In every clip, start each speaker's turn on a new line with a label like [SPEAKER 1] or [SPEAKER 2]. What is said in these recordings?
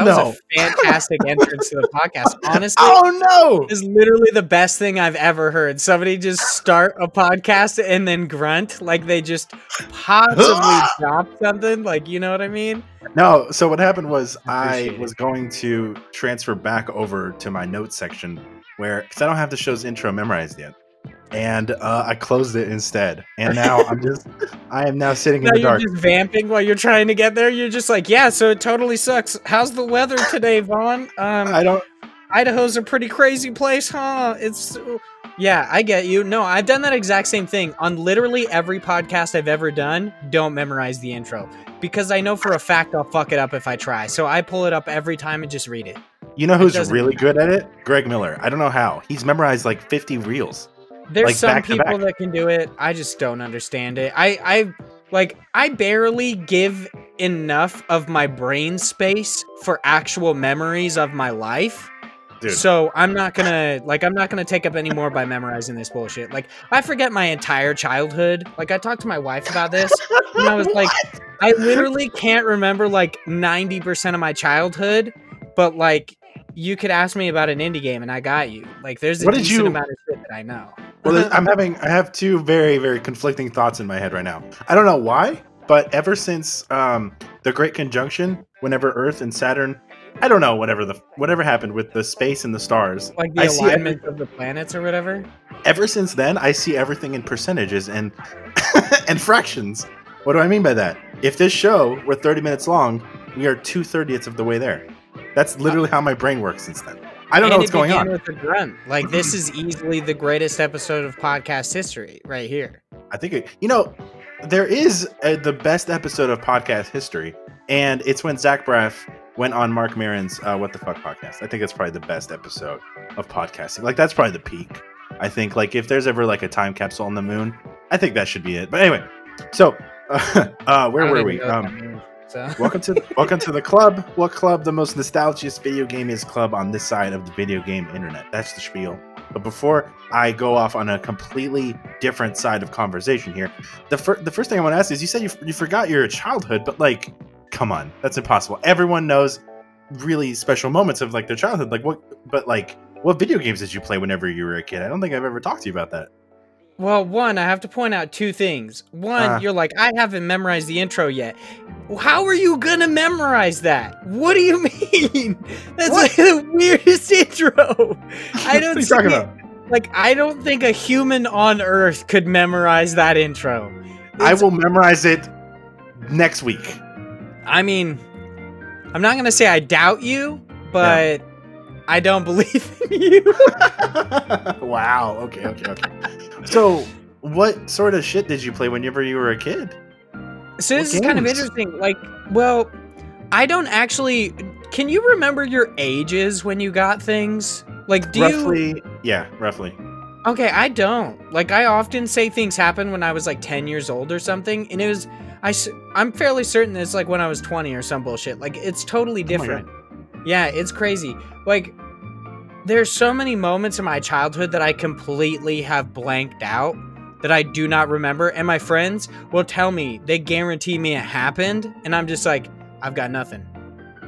[SPEAKER 1] Oh
[SPEAKER 2] that
[SPEAKER 1] no!
[SPEAKER 2] was a fantastic entrance to the podcast. Honestly,
[SPEAKER 1] Oh no!
[SPEAKER 2] is literally the best thing I've ever heard. Somebody just start a podcast and then grunt like they just possibly dropped something. Like you know what I mean?
[SPEAKER 1] No. So what happened was I
[SPEAKER 2] it.
[SPEAKER 1] was going to transfer back over to my notes section where because I don't have the show's intro memorized yet, and uh, I closed it instead. And now I'm just I am now sitting in
[SPEAKER 2] Now
[SPEAKER 1] the
[SPEAKER 2] you're
[SPEAKER 1] dark.
[SPEAKER 2] just vamping while you're trying to get there. You're just like, yeah. So it totally sucks. How's the weather today, Vaughn? Um,
[SPEAKER 1] I don't.
[SPEAKER 2] Idaho's a pretty crazy place, huh? It's yeah, I get you. No, I've done that exact same thing on literally every podcast I've ever done. Don't memorize the intro because I know for a fact I'll fuck it up if I try. So I pull it up every time and just read it.
[SPEAKER 1] You know who's really good at it? Greg Miller. I don't know how. He's memorized like 50 reels.
[SPEAKER 2] There's
[SPEAKER 1] Like,
[SPEAKER 2] some people that can do it. I just don't understand it. I I like I barely give enough of my brain space for actual memories of my life.
[SPEAKER 1] Dude.
[SPEAKER 2] So I'm not gonna like I'm not gonna take up any more by memorizing this bullshit. Like I forget my entire childhood. Like I talked to my wife about this, and I was like, I literally can't remember like 90% of my childhood, but like you could ask me about an indie game and I got you. Like there's a
[SPEAKER 1] What
[SPEAKER 2] decent
[SPEAKER 1] you-
[SPEAKER 2] amount of shit that I know.
[SPEAKER 1] Well, I'm having I have two very very conflicting thoughts in my head right now. I don't know why, but ever since um, the Great Conjunction, whenever Earth and Saturn, I don't know whatever the whatever happened with the space and the stars.
[SPEAKER 2] like the
[SPEAKER 1] I
[SPEAKER 2] alignment of the planets or whatever.
[SPEAKER 1] Ever since then, I see everything in percentages and and fractions. What do I mean by that? If this show were 30 minutes long, we are two thirtieths of the way there. That's literally how my brain works since then. I don't know what's going on.
[SPEAKER 2] With a grunt. Like this is easily the greatest episode of podcast history, right here.
[SPEAKER 1] I think it, you know there is uh the best episode of podcast history, and it's when Zach Braff went on Marc Maron's uh, "What the Fuck" podcast. I think it's probably the best episode of podcasting. Like that's probably the peak. I think like if there's ever like a time capsule on the moon, I think that should be it. But anyway, so uh, uh, where were we? Um,
[SPEAKER 2] Uh, so.
[SPEAKER 1] welcome to welcome to the club. What club? The most nostalgic video game is club on this side of the video game internet. That's the spiel. But before I go off on a completely different side of conversation here, the first the first thing I want to ask is: you said you, you forgot your childhood, but like, come on, that's impossible. Everyone knows really special moments of like their childhood. Like what? But like, what video games did you play whenever you were a kid? I don't think I've ever talked to you about that.
[SPEAKER 2] Well, one, I have to point out two things. One,
[SPEAKER 1] Ah.
[SPEAKER 2] you're like, I haven't memorized the intro yet. How are you gonna memorize that? What do you mean? That's
[SPEAKER 1] What?
[SPEAKER 2] like the weirdest intro. I don't
[SPEAKER 1] what are you talking
[SPEAKER 2] see-
[SPEAKER 1] about?
[SPEAKER 2] Like, I don't think a human on Earth could memorize that intro.
[SPEAKER 1] I will memorize it next week.
[SPEAKER 2] I mean, I'm not gonna say I doubt you, but I don't believe in you.
[SPEAKER 1] wow. Okay. Okay. Okay. So, what sort of shit did you play whenever you were a kid?
[SPEAKER 2] So this is kind of interesting. Like, well, I don't actually. Can you remember your ages when you got things? Like, do you?
[SPEAKER 1] roughly. Yeah. Roughly.
[SPEAKER 2] Okay, I don't. Like, I often say things happened when I was like ten years old or something, and it was. I, I'm fairly certain it's like when I was twenty or some bullshit. Like, it's totally
[SPEAKER 1] Oh
[SPEAKER 2] different. Yeah, it's crazy. Like, there's so many moments in my childhood that I completely have blanked out that I do not remember, and my friends will tell me they guarantee me it happened, and I'm just like, I've got nothing.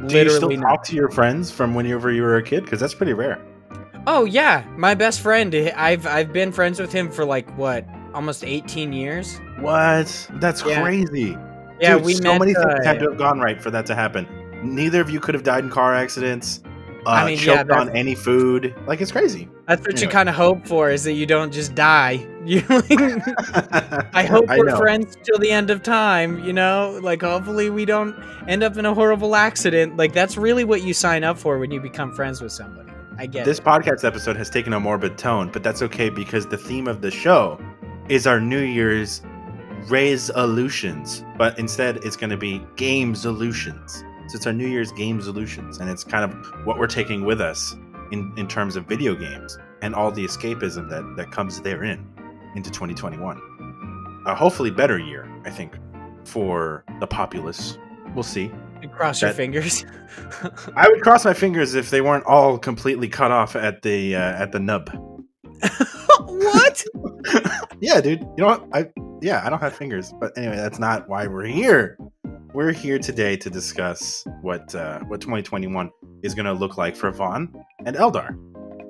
[SPEAKER 1] Do you still
[SPEAKER 2] Literally
[SPEAKER 1] talk to your friends from whenever you were a kid? Because that's pretty rare.
[SPEAKER 2] Oh yeah, my best friend. I've I've been friends with him for like what, almost 18 years.
[SPEAKER 1] What? That's
[SPEAKER 2] Yeah.
[SPEAKER 1] crazy.
[SPEAKER 2] Yeah,
[SPEAKER 1] Dude,
[SPEAKER 2] we
[SPEAKER 1] so
[SPEAKER 2] met.
[SPEAKER 1] many things
[SPEAKER 2] uh,
[SPEAKER 1] had to have gone right for that to happen. Neither of you could have died in car accidents. Uh,
[SPEAKER 2] I mean, yeah,
[SPEAKER 1] choked on any food. Like it's crazy.
[SPEAKER 2] that's what you
[SPEAKER 1] Anyway.
[SPEAKER 2] kind of hope for is that you don't just die. You. I hope
[SPEAKER 1] I
[SPEAKER 2] we're
[SPEAKER 1] know.
[SPEAKER 2] friends till the end of time. You know, like hopefully we don't end up in a horrible accident. Like that's really what you sign up for when you become friends with somebody. I get
[SPEAKER 1] This
[SPEAKER 2] it.
[SPEAKER 1] podcast episode has taken a morbid tone, but that's okay because the theme of the show is our New Year's resolutions. But instead, it's going to be game solutions. So it's our New Year's game solutions, and it's kind of what we're taking with us in, in terms of video games and all the escapism that, that comes therein into 2021. A hopefully better year, I think, for the populace. We'll see.
[SPEAKER 2] Cross your fingers.
[SPEAKER 1] I would cross my fingers if they weren't all completely cut off at the uh, at the nub.
[SPEAKER 2] what?
[SPEAKER 1] yeah, dude. You know what? I yeah, I don't have fingers, but anyway, that's not why we're here. We're here today to discuss what uh, what 2021 is going to look like for Vaughn and Eldar.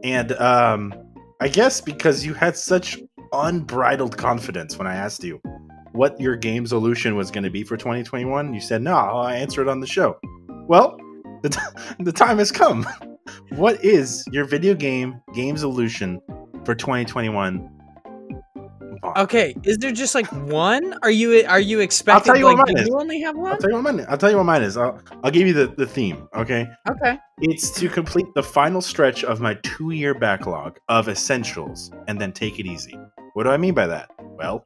[SPEAKER 1] And um, I guess because you had such unbridled confidence when I asked you what your game solution was going to be for 2021, you said, no, I'll answer it on the show. Well, the, t- the time has come. what is your video game game solution for 2021?
[SPEAKER 2] Okay, is there just like one? Are you are you expecting
[SPEAKER 1] you what
[SPEAKER 2] like
[SPEAKER 1] mine is.
[SPEAKER 2] you only have
[SPEAKER 1] I'll
[SPEAKER 2] one?
[SPEAKER 1] tell you what mine. Is. I'll tell you what mine is. I'll, I'll give you the, the theme. Okay,
[SPEAKER 2] Okay.
[SPEAKER 1] it's to complete the final stretch of my two year backlog of essentials and then take it easy. What do I mean by that? Well,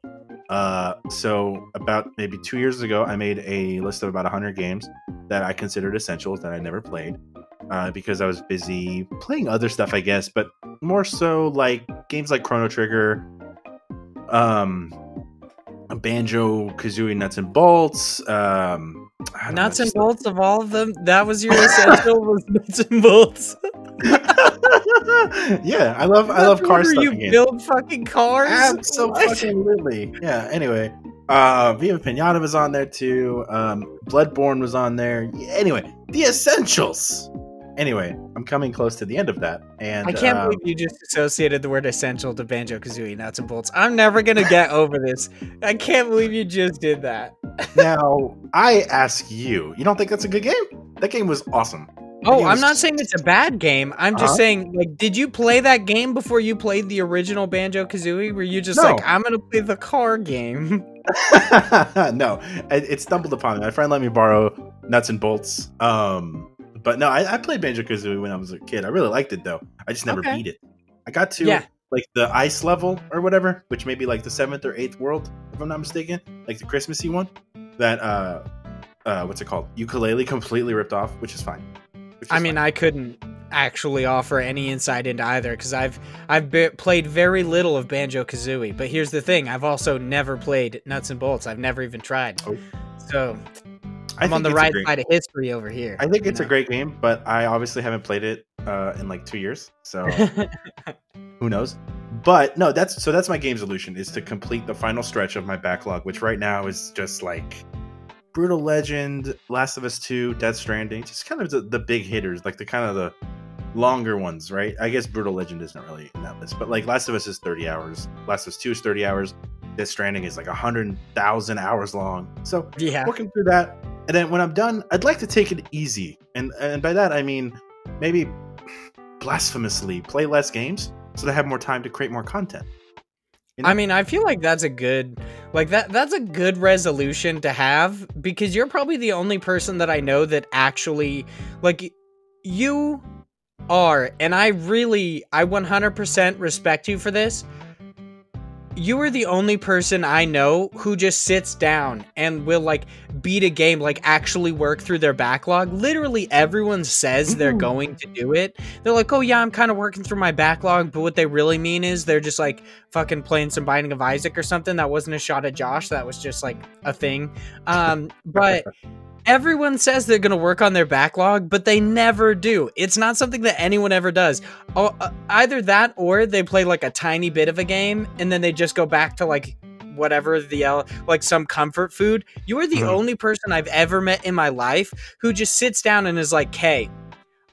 [SPEAKER 1] uh, so about maybe two years ago, I made a list of about 100 games that I considered essentials that I never played uh, because I was busy playing other stuff, I guess, but more so like games like Chrono Trigger, um, Banjo Kazooie Nuts and Bolts, um, know,
[SPEAKER 2] Nuts and bolts of all of them. That was your essential was nuts and bolts.
[SPEAKER 1] yeah, I love I love car stuff.
[SPEAKER 2] You
[SPEAKER 1] again.
[SPEAKER 2] build fucking cars.
[SPEAKER 1] Absolutely. Yeah. Anyway, uh, Viva Pinata was on there too. Um, Bloodborne was on there. Anyway, the essentials. Anyway, I'm coming close to the end of that, and
[SPEAKER 2] I can't
[SPEAKER 1] um,
[SPEAKER 2] believe you just associated the word essential to Banjo Kazooie nuts and bolts. I'm never gonna get over this. I can't believe you just did that.
[SPEAKER 1] now I ask you. You don't think that's a good game? That game was awesome.
[SPEAKER 2] Oh, I'm not saying it's a bad game. I'm just
[SPEAKER 1] Uh-huh.
[SPEAKER 2] saying, like, did you play that game before you played the original Banjo Kazooie? Were you just
[SPEAKER 1] No.
[SPEAKER 2] like, I'm gonna play the car game?
[SPEAKER 1] no, it, it stumbled upon me. My friend let me borrow Nuts and Bolts. Um, but no, I, I played Banjo Kazooie when I was a kid. I really liked it though. I just never
[SPEAKER 2] Okay.
[SPEAKER 1] beat it. I got to
[SPEAKER 2] Yeah.
[SPEAKER 1] like the ice level or whatever, which may be like the seventh or eighth world, if I'm not mistaken, like the Christmassy one. That uh, uh, what's it called? Yooka-Laylee completely ripped off, which is fine. Which
[SPEAKER 2] I mean,
[SPEAKER 1] fine.
[SPEAKER 2] I couldn't actually offer any insight into either because I've I've be- played very little of Banjo Kazooie. But here's the thing: I've also never played Nuts and Bolts. I've never even tried.
[SPEAKER 1] Oh.
[SPEAKER 2] So I'm on the right
[SPEAKER 1] great-
[SPEAKER 2] side of history over here.
[SPEAKER 1] I think it's a great game, but I obviously haven't played it uh, in like two years, so who knows but no that's so that's my game solution is to complete the final stretch of my backlog which right now is just like brutal legend last of us 2 death stranding just kind of the, the big hitters like the kind of the longer ones right i guess brutal legend isn't really in that list but like last of us is 30 hours last of us 2 is 30 hours death stranding is like 100000 hours long so
[SPEAKER 2] yeah.
[SPEAKER 1] working through that and then when i'm done i'd like to take it easy and and by that i mean maybe blasphemously play less games so that I have more time to create more content You know?
[SPEAKER 2] I mean, I feel like that's a good like that that's a good resolution to have because you're probably the only person that I know that actually like you are and I really I 100% respect you for this. You are the only person I know who just sits down and will like beat a game like actually work through their backlog. Literally everyone says they're going to do it. They're like, "Oh yeah, I'm kind of working through my backlog," but what they really mean is they're just like fucking playing some Binding of Isaac or something. That wasn't a shot at Josh. That was just like a thing. Um, but everyone says they're going to work on their backlog, but they never do. It's not something that anyone ever does. Oh, uh, either that or they play like a tiny bit of a game and then they just go back to like whatever the like some comfort food. You are the
[SPEAKER 1] Mhm.
[SPEAKER 2] only person I've ever met in my life who just sits down and is like, "Hey,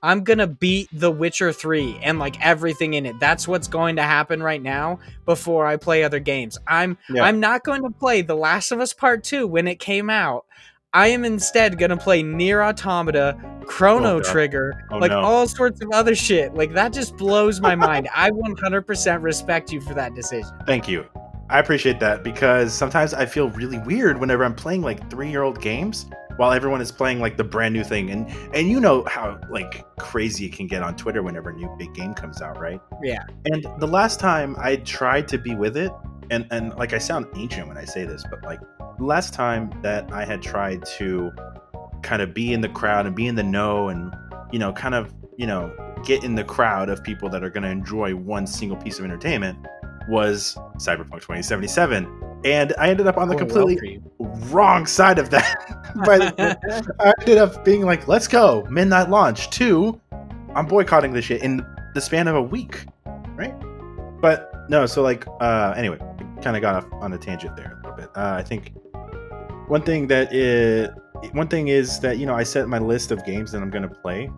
[SPEAKER 2] I'm gonna beat The Witcher 3 and like everything in it. That's what's going to happen right now before I play other games. I'm
[SPEAKER 1] Yeah.
[SPEAKER 2] I'm not going to play The Last of Us Part 2 when it came out. I am instead gonna play Nier Automata, Chrono
[SPEAKER 1] Oh,
[SPEAKER 2] Trigger,
[SPEAKER 1] Oh,
[SPEAKER 2] like
[SPEAKER 1] no.
[SPEAKER 2] all sorts of other shit. Like that just blows my mind. I 100% respect you for that decision.
[SPEAKER 1] thank you i appreciate that because sometimes i feel really weird whenever i'm playing like three year old games while everyone is playing like the brand new thing and and you know how like crazy it can get on twitter whenever a new big game comes out right
[SPEAKER 2] Yeah.
[SPEAKER 1] and the last time i tried to be with it and and like i sound ancient when i say this but like last time that i had tried to kind of be in the crowd and be in the know and you know kind of you know get in the crowd of people that are going to enjoy one single piece of entertainment was cyberpunk 2077 and i ended up on the completely wrong side of that but I ended up being like, let's go, midnight launch. Two, I'm boycotting this shit in the span of a week, right? But no, so like, uh, anyway, kind of got off on a tangent there a little bit. Uh, I think one thing that is, one thing is that you know I set my list of games that I'm gonna play,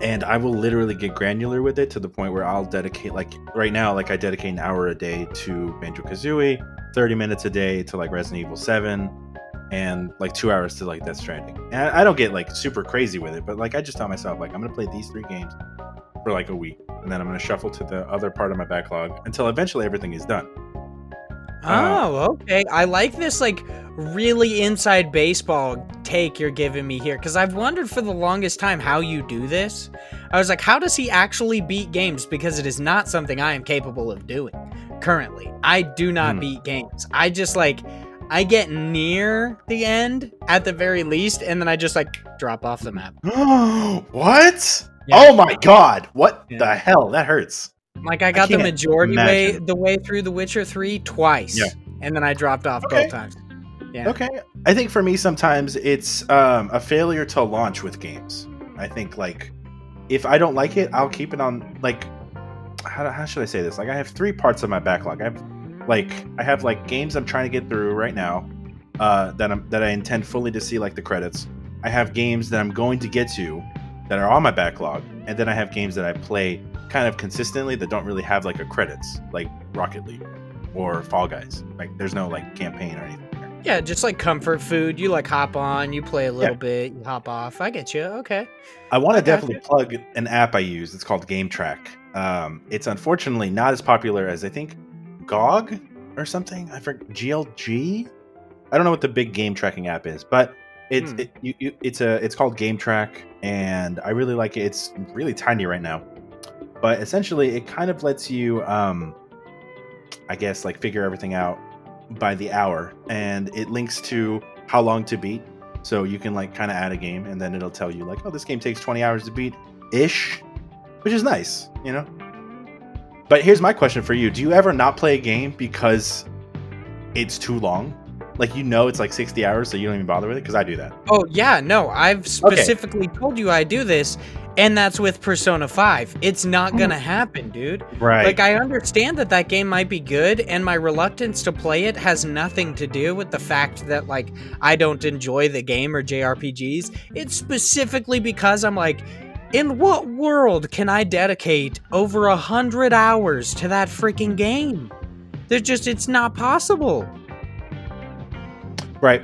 [SPEAKER 1] and I will literally get granular with it to the point where I'll dedicate like right now, like I dedicate an hour a day to Banjo Kazooie, 30 minutes a day to like Resident Evil 7, and like two hours to like Death Stranding. And I, I don't get like super crazy with it, but like I just tell myself like I'm gonna play these three games for like a week, and then I'm gonna shuffle to the other part of my backlog until eventually everything is done. Uh,
[SPEAKER 2] Oh, okay. I like this like really inside baseball take you're giving me here because I've wondered for the longest time how you do this. I was like, how does he actually beat games? Because it is not something I am capable of doing currently. I do not
[SPEAKER 1] Hmm.
[SPEAKER 2] beat games. I just like I get near the end at the very least, and then I just like drop off the map.
[SPEAKER 1] what?
[SPEAKER 2] Yeah.
[SPEAKER 1] Oh my god! What
[SPEAKER 2] Yeah.
[SPEAKER 1] the hell? That hurts.
[SPEAKER 2] Like I got the
[SPEAKER 1] can't
[SPEAKER 2] majority way the way through The Witcher 3 twice.
[SPEAKER 1] Yeah.
[SPEAKER 2] And then I dropped off
[SPEAKER 1] Okay.
[SPEAKER 2] both times. Yeah.
[SPEAKER 1] Okay. I think for me, sometimes it's um, a failure to launch with games. I think like if I don't like it, I'll keep it on like how, how should I say this? Like I have three parts of my backlog. I have like I have like games I'm trying to get through right now uh, that I'm that I intend fully to see like the credits. I have games that I'm going to get to that are on my backlog, and then I have games that I play kind of consistently that don't really have like a credits, like Rocket League or Fall Guys. Like there's no like campaign or anything.
[SPEAKER 2] Yeah, just like comfort food. You like hop on, you play a little
[SPEAKER 1] Yeah.
[SPEAKER 2] bit, you hop off. I get you. Okay.
[SPEAKER 1] I want to definitely plug an app I use. It's called Game Track. Um, it's unfortunately not as popular as I think GOG or something. I forget GLG. I don't know what the big game tracking app is, but it's
[SPEAKER 2] Hmm.
[SPEAKER 1] it, you, you, it's a it's called Game Track, and I really like it. It's really tiny right now, but essentially it kind of lets you, um, I guess, like figure everything out by the hour, and it links to how long to beat. So you can like kind of add a game, and then it'll tell you like, oh, this game takes twenty hours to beat, ish, which is nice, you know. But here's my question for you: Do you ever not play a game because it's too long? Like you know it's like sixty hours, so you don't even bother with it? Because I do that.
[SPEAKER 2] Oh yeah, no, I've specifically told you I do this, and that's with Persona 5. It's not gonna hmm. happen, dude.
[SPEAKER 1] Right.
[SPEAKER 2] Like I understand that that game might be good, and my reluctance to play it has nothing to do with the fact that like I don't enjoy the game or JRPGs. It's specifically because I'm like, in what world can I dedicate over a hundred hours to that freaking game? There's just it's not possible.
[SPEAKER 1] Right.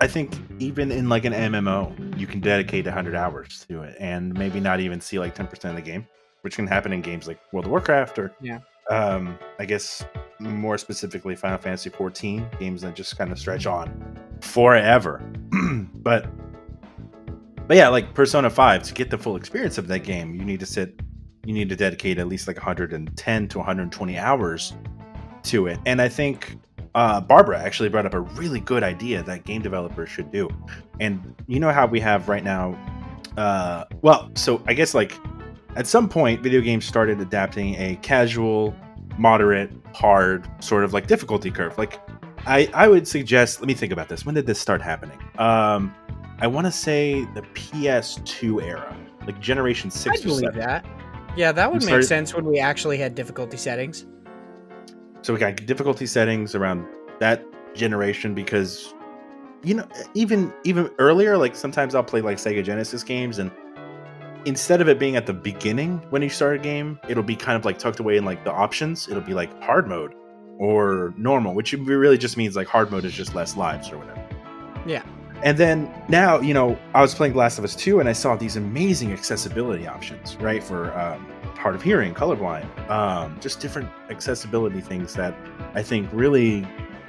[SPEAKER 1] I think even in like an MMO, you can dedicate 100 hours to it and maybe not even see like 10% of the game, which can happen in games like World of Warcraft or,
[SPEAKER 2] Yeah.
[SPEAKER 1] um, I guess more specifically Final Fantasy 14, games that just kind of stretch on forever. but, but yeah, like Persona 5, to get the full experience of that game, you need to sit, you need to dedicate at least like 110 to 120 hours to it. And I think uh, Barbara actually brought up a really good idea that game developers should do. And you know how we have right now, uh, well, so I guess like at some point, video games started adapting a casual, moderate, hard sort of like difficulty curve. Like, I I would suggest. Let me think about this. When did this start happening? Um, I want to say the PS2 era, like Generation
[SPEAKER 2] I
[SPEAKER 1] Six or
[SPEAKER 2] believe
[SPEAKER 1] seven.
[SPEAKER 2] that. Yeah, that would make
[SPEAKER 1] started-
[SPEAKER 2] sense when we actually had difficulty settings.
[SPEAKER 1] So we got difficulty settings around that generation because you know even even earlier like sometimes I'll play like Sega Genesis games and instead of it being at the beginning when you start a game, it'll be kind of like tucked away in like the options. It'll be like hard mode or normal, which really just means like hard mode is just less lives or whatever.
[SPEAKER 2] Yeah.
[SPEAKER 1] And then now, you know, I was playing Last of Us 2 and I saw these amazing accessibility options, right? For um, hard of hearing, colorblind, um, just different accessibility things that I think really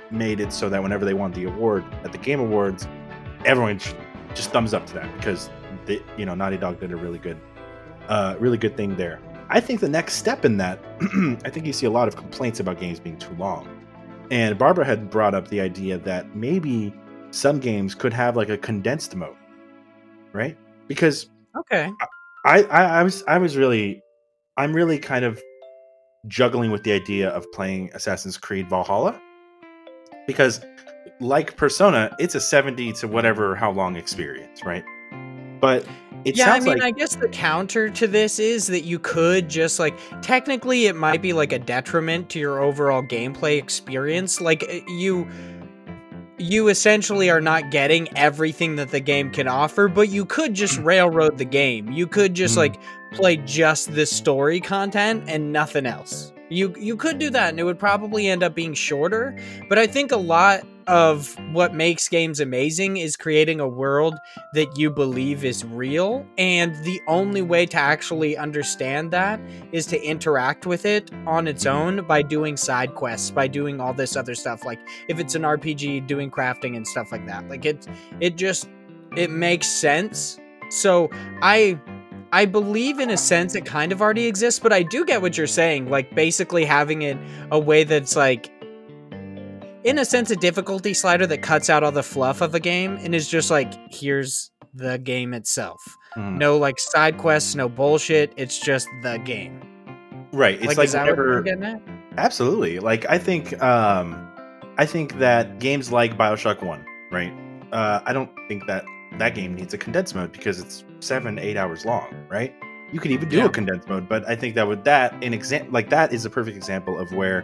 [SPEAKER 1] made it so that whenever they won the award at the Game Awards, everyone just thumbs up to that because they, you know Naughty Dog did a really good, uh, really good thing there. I think the next step in that, I think you see a lot of complaints about games being too long, and Barbara had brought up the idea that maybe some games could have like a condensed mode, right? Because
[SPEAKER 2] Okay.
[SPEAKER 1] I, I, I was I was really I'm really kind of juggling with the idea of playing Assassin's Creed Valhalla because like Persona, it's a 70 to whatever how long experience, right? But it
[SPEAKER 2] yeah, I mean,
[SPEAKER 1] like
[SPEAKER 2] I guess the counter to this is that you could just like technically it might be like a detriment to your overall gameplay experience. Like uh, you you essentially are not getting everything that the game can offer, but you could just railroad the game. You could just
[SPEAKER 1] Mm.
[SPEAKER 2] like play just the story content and nothing else. You you could do that and it would probably end up being shorter, but I think a lot of what makes games amazing is creating a world that you believe is real and the only way to actually understand that is to interact with it on its own by doing side quests, by doing all this other stuff like if it's an RPG doing crafting and stuff like that. Like it it just it makes sense. So I I believe in a sense it kind of already exists, but I do get what you're saying. Like basically having it a way that's like in a sense a difficulty slider that cuts out all the fluff of a game and is just like here's the game itself.
[SPEAKER 1] Mhm.
[SPEAKER 2] No like side quests, no bullshit. It's just the game.
[SPEAKER 1] Right. It's
[SPEAKER 2] like,
[SPEAKER 1] like,
[SPEAKER 2] is that what
[SPEAKER 1] whenever
[SPEAKER 2] you're getting at?
[SPEAKER 1] Absolutely. Like I think um I think that games like BioShock 1, right? Uh I don't think that that game needs a condensed mode because it's 7 8 hours long, right? You could even do
[SPEAKER 2] Yeah.
[SPEAKER 1] a condensed mode, but I think that would that an example like that is a perfect example of where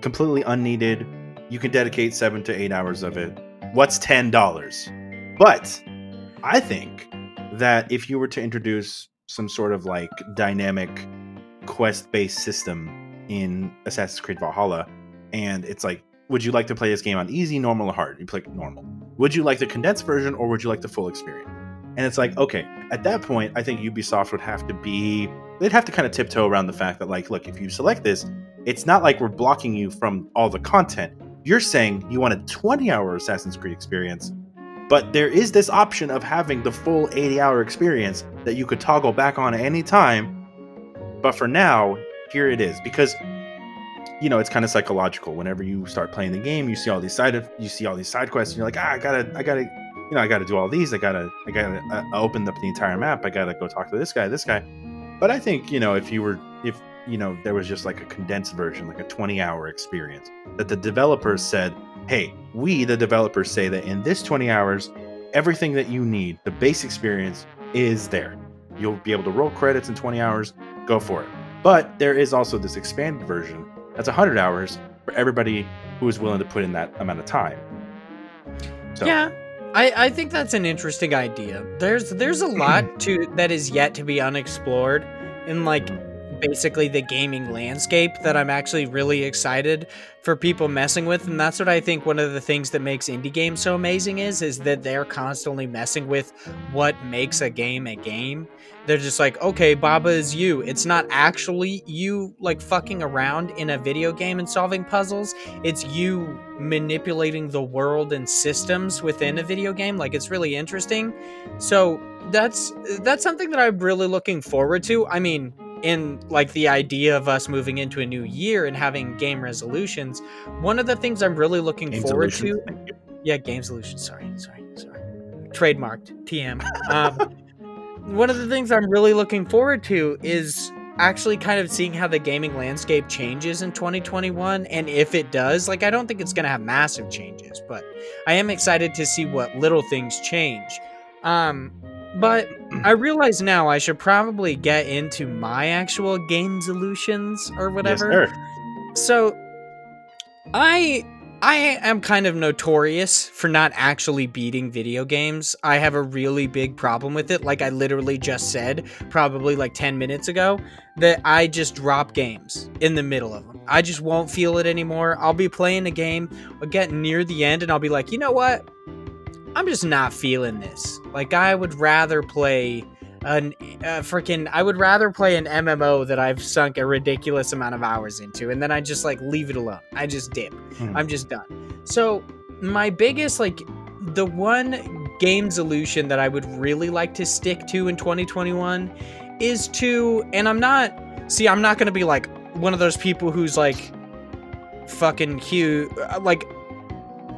[SPEAKER 1] completely unneeded you can dedicate 7 to 8 hours of it. What's $10? But I think that if you were to introduce some sort of like dynamic quest-based system in Assassin's Creed Valhalla, and it's like, would you like to play this game on easy, normal, or hard? You click normal. Would you like the condensed version, or would you like the full experience? And it's like, okay, at that point, I think Ubisoft would have to be, they'd have to kind of tiptoe around the fact that, like, look, if you select this, it's not like we're blocking you from all the content. You're saying you want a 20 hour Assassin's Creed experience, but there is this option of having the full 80 hour experience that you could toggle back on at any time. But for now, here it is because you know it's kind of psychological. Whenever you start playing the game, you see all these side of, you see all these side quests, and you're like, ah, I gotta, I gotta, you know, I gotta do all these. I gotta, I gotta uh, open up the entire map. I gotta go talk to this guy, this guy. But I think you know if you were, if you know, there was just like a condensed version, like a 20 hour experience that the developers said, hey, we the developers say that in this 20 hours, everything that you need, the base experience is there. You'll be able to roll credits in 20 hours. Go for it. But there is also this expanded version that's 100 hours for everybody who is willing to put in that amount of time. So,
[SPEAKER 2] Yeah. I, I think that's an interesting idea. There's there's a lot to that is yet to be unexplored in like basically the gaming landscape that I'm actually really excited for people messing with and that's what I think one of the things that makes indie games so amazing is is that they're constantly messing with what makes a game a game. They're just like, "Okay, Baba is you." It's not actually you like fucking around in a video game and solving puzzles. It's you manipulating the world and systems within a video game. Like it's really interesting. So, that's that's something that I'm really looking forward to. I mean, in like the idea of us moving into a new year and having game resolutions, one of the things I'm really looking
[SPEAKER 1] Game
[SPEAKER 2] forward
[SPEAKER 1] Solutions,
[SPEAKER 2] to yeah, game solutions. Sorry, sorry, sorry. Trademarked TM. Um, one of the things I'm really looking forward to is actually kind of seeing how the gaming landscape changes in 2021 and if it does like i don't think it's going to have massive changes but i am excited to see what little things change um but i realize now i should probably get into my actual game solutions or whatever
[SPEAKER 1] Yes, sir.
[SPEAKER 2] so I I am kind of notorious for not actually beating video games. I have a really big problem with it. Like I literally just said probably like 10 minutes ago that I just drop games in the middle of them. I just won't feel it anymore. I'll be playing a game, I'll get near the end and I'll be like, "You know what? I'm just not feeling this." Like I would rather play an uh, freaking I would rather play an MMO that I've sunk a ridiculous amount of hours into and then I just like leave it alone. I just dip.
[SPEAKER 1] Mhm.
[SPEAKER 2] I'm just done. So, my biggest like the one game solution that I would really like to stick to in 2021 is to and I'm not see I'm not going to be like one of those people who's like fucking huge like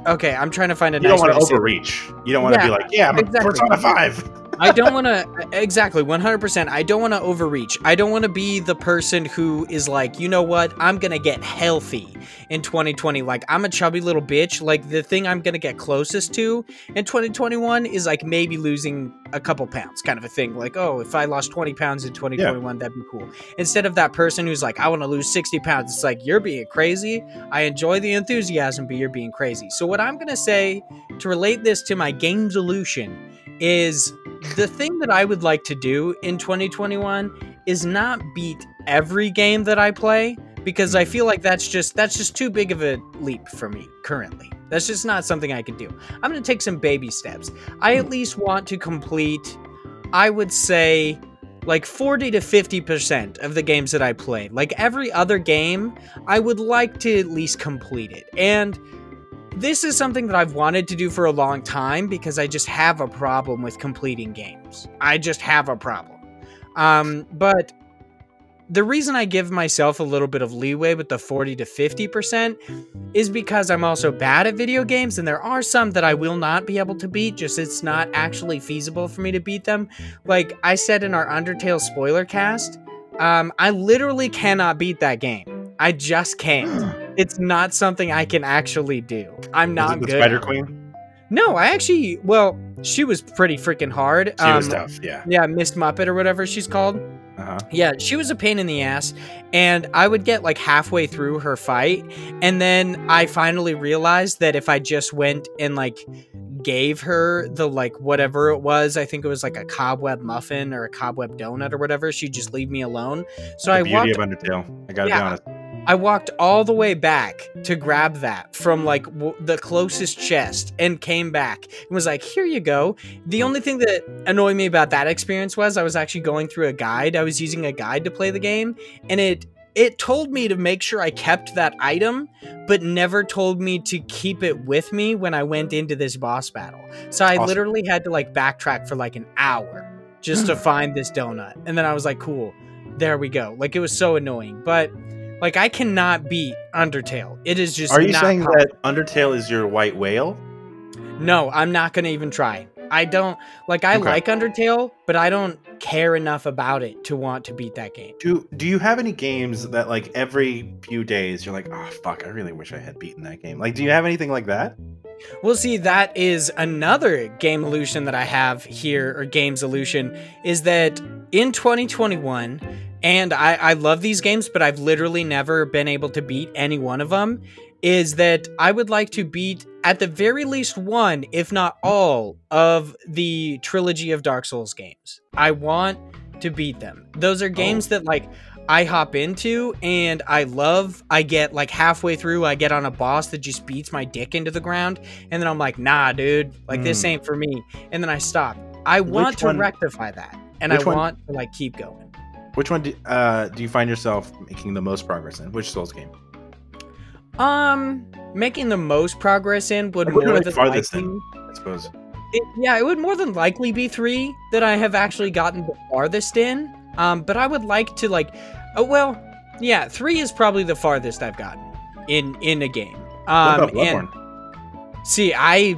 [SPEAKER 2] okay, I'm trying to find a
[SPEAKER 1] You
[SPEAKER 2] nice
[SPEAKER 1] don't want to overreach. You don't want to
[SPEAKER 2] Yeah,
[SPEAKER 1] be like, yeah, I'm
[SPEAKER 2] exactly.
[SPEAKER 1] Persona 5.
[SPEAKER 2] I don't want to exactly 100%. I don't want to overreach. I don't want to be the person who is like, "You know what? I'm going to get healthy in 2020. Like I'm a chubby little bitch. Like the thing I'm going to get closest to in 2021 is like maybe losing a couple pounds kind of a thing. Like, "Oh, if I lost 20 pounds in 2021, yeah. that'd be cool." Instead of that person who's like, "I want to lose 60 pounds." It's like, "You're being crazy. I enjoy the enthusiasm, but you're being crazy." So what I'm going to say to relate this to my game solution is the thing that I would like to do in 2021 is not beat every game that I play because I mm-hmm. feel like that's just that's just too big of a leap for me currently. That's just not something I can do. I'm going to take some baby steps. I at least want to complete I would say like 40 to 50% of the games that I play. Like every other game, I would like to at least complete it. And this is something that I've wanted to do for a long time because I just have a problem with completing games. I just have a problem. Um, but the reason I give myself a little bit of leeway with the 40 to 50% is because I'm also bad at video games and there are some that I will not be able to beat, just it's not actually feasible for me to beat them. Like I said in our Undertale spoiler cast, um, I literally cannot beat that game. I just can't. it's not something I can actually do. I'm not
[SPEAKER 1] the
[SPEAKER 2] good.
[SPEAKER 1] Spider Queen.
[SPEAKER 2] No, I actually. Well, she was pretty freaking hard.
[SPEAKER 1] She um, was tough. Yeah.
[SPEAKER 2] Yeah, Miss Muppet or whatever she's called. Uh-huh. Yeah, she was a pain in the ass, and I would get like halfway through her fight, and then I finally realized that if I just went and like gave her the like whatever it was, I think it was like a cobweb muffin or a cobweb donut or whatever, she'd just leave me alone. So
[SPEAKER 1] the
[SPEAKER 2] I
[SPEAKER 1] beauty walked, of Undertale. I gotta yeah, be honest.
[SPEAKER 2] I walked all the way back to grab that from like w- the closest chest and came back and was like, "Here you go." The only thing that annoyed me about that experience was I was actually going through a guide. I was using a guide to play the game, and it it told me to make sure I kept that item, but never told me to keep it with me when I went into this boss battle. So I awesome. literally had to like backtrack for like an hour just to find this donut. And then I was like, cool, there we go. Like it was so annoying. But like I cannot beat Undertale. It is just.
[SPEAKER 1] Are you saying
[SPEAKER 2] possible.
[SPEAKER 1] that Undertale is your white whale?
[SPEAKER 2] No, I'm not gonna even try. I don't like. I okay. like Undertale, but I don't care enough about it to want to beat that game.
[SPEAKER 1] Do Do you have any games that like every few days you're like, oh fuck, I really wish I had beaten that game? Like, do you have anything like that?
[SPEAKER 2] Well, see, that is another game illusion that I have here, or games illusion, is that in 2021 and I, I love these games, but I've literally never been able to beat any one of them. Is that I would like to beat at the very least one, if not all, of the trilogy of Dark Souls games. I want to beat them. Those are games oh. that like I hop into and I love. I get like halfway through, I get on a boss that just beats my dick into the ground, and then I'm like, nah, dude, like mm. this hmm. ain't for me. And then I stop. I want Which to one? rectify that, and I one? want to like keep going.
[SPEAKER 1] Which one do, uh, do you find yourself making the most progress in? Which Souls game?
[SPEAKER 2] Um, making the most progress in would more than farthest likely, in,
[SPEAKER 1] I suppose.
[SPEAKER 2] It, yeah, it would more than likely be three that I have actually gotten the farthest in. Um, but I would like to like, oh well, yeah, three is probably the farthest I've gotten in in a game. Um, and see, I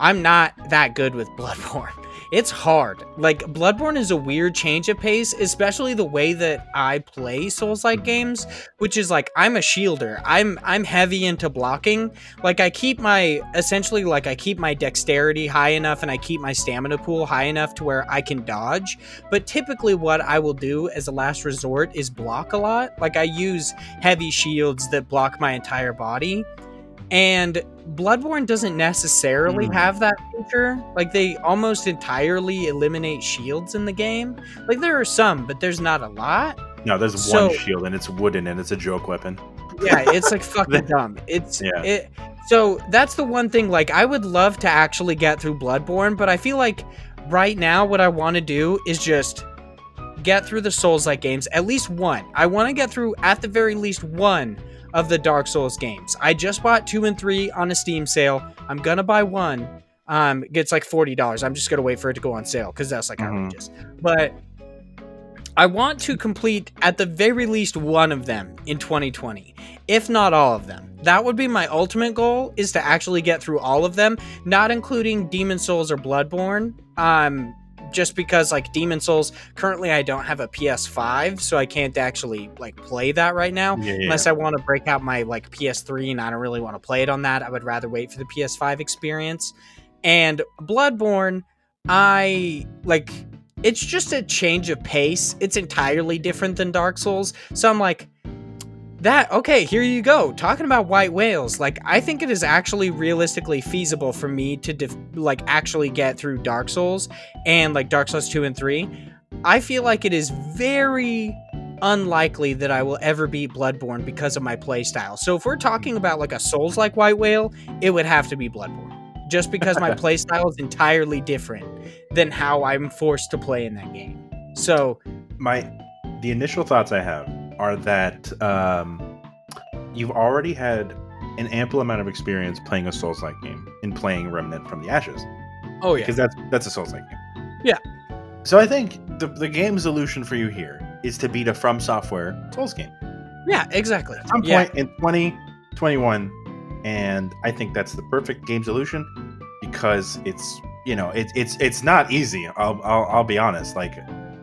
[SPEAKER 2] I'm not that good with Bloodborne it's hard. Like Bloodborne is a weird change of pace, especially the way that I play Souls-like games, which is like I'm a shielder. I'm I'm heavy into blocking. Like I keep my essentially like I keep my dexterity high enough and I keep my stamina pool high enough to where I can dodge. But typically what I will do as a last resort is block a lot. Like I use heavy shields that block my entire body. And Bloodborne doesn't necessarily mm. have that feature. Like they almost entirely eliminate shields in the game. Like there are some, but there's not a lot.
[SPEAKER 1] No, there's so, one shield and it's wooden and it's a joke weapon.
[SPEAKER 2] yeah, it's like fucking dumb. It's yeah. it so that's the one thing like I would love to actually get through Bloodborne, but I feel like right now what I want to do is just get through the Souls like games, at least one. I want to get through at the very least one of the Dark Souls games. I just bought two and three on a Steam sale. I'm gonna buy one. Um, it's like forty dollars. I'm just gonna wait for it to go on sale because that's like mm-hmm. outrageous. But I want to complete at the very least one of them in 2020, if not all of them. That would be my ultimate goal: is to actually get through all of them, not including Demon Souls or Bloodborne. Um, just because like Demon Souls currently I don't have a PS5, so I can't actually like play that right now.
[SPEAKER 1] Yeah, yeah.
[SPEAKER 2] Unless I want to break out my like PS3 and I don't really want to play it on that. I would rather wait for the PS5 experience. And Bloodborne, I like it's just a change of pace. It's entirely different than Dark Souls. So I'm like, that okay here you go. Talking about white whales like i think it is actually realistically feasible for me to def- like actually get through dark souls and like dark souls 2 and 3 i feel like it is very unlikely that i will ever beat bloodborne because of my playstyle. So if we're talking about like a souls like white whale it would have to be bloodborne just because my playstyle is entirely different than how i'm forced to play in that game. So
[SPEAKER 1] my the initial thoughts I have are that um, you've already had an ample amount of experience playing a Souls-like game in playing Remnant from the Ashes
[SPEAKER 2] oh yeah
[SPEAKER 1] because that's that's a Souls-like game.
[SPEAKER 2] Yeah.
[SPEAKER 1] So I think the the game solution for you here is to beat a From Software Souls game
[SPEAKER 2] yeah exactly
[SPEAKER 1] at some
[SPEAKER 2] yeah.
[SPEAKER 1] point in 2021, and I think that's the perfect game solution because it's you know it, it's it's not easy. I'll, I'll I'll be honest. Like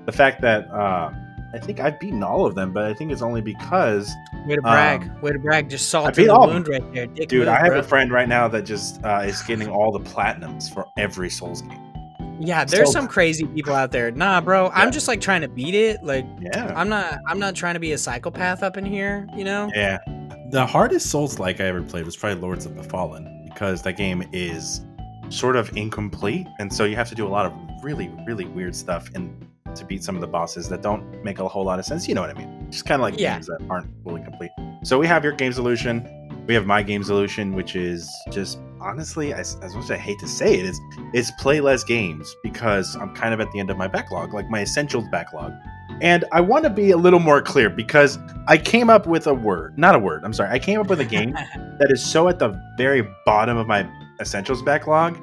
[SPEAKER 1] the fact that uh, I think I've beaten all of them, but I think it's only because
[SPEAKER 2] Way to brag.
[SPEAKER 1] Um,
[SPEAKER 2] Way to brag. Just salt in the wound right there. Dick
[SPEAKER 1] dude,
[SPEAKER 2] move,
[SPEAKER 1] I have
[SPEAKER 2] bro.
[SPEAKER 1] a friend right now that just uh, is getting all the platinums for every Souls game.
[SPEAKER 2] Yeah, there's
[SPEAKER 1] so-
[SPEAKER 2] some crazy people out there. Nah, bro.
[SPEAKER 1] Yeah.
[SPEAKER 2] I'm just like trying to beat it. Like
[SPEAKER 1] Yeah,
[SPEAKER 2] I'm not I'm not trying to be a psychopath up in here, you know?
[SPEAKER 1] yeah.
[SPEAKER 3] The hardest Souls like I ever played was probably Lords of the Fallen.
[SPEAKER 1] because that game is sort of incomplete, and so you have to do a lot of really, really weird stuff and to beat some of the bosses that don't make a whole lot of sense. You know what I mean? Just kind of like
[SPEAKER 2] Yeah.
[SPEAKER 1] games that aren't fully complete. So we have your game solution. We have my game solution, which is just honestly, as, as much as I hate to say it, is is play less games because I'm kind of at the end of my backlog, like my essentials backlog. And I want to be a little more clear because I came up with a word, not a word. I'm sorry. I came up with a game that is so at the very bottom of my essentials backlog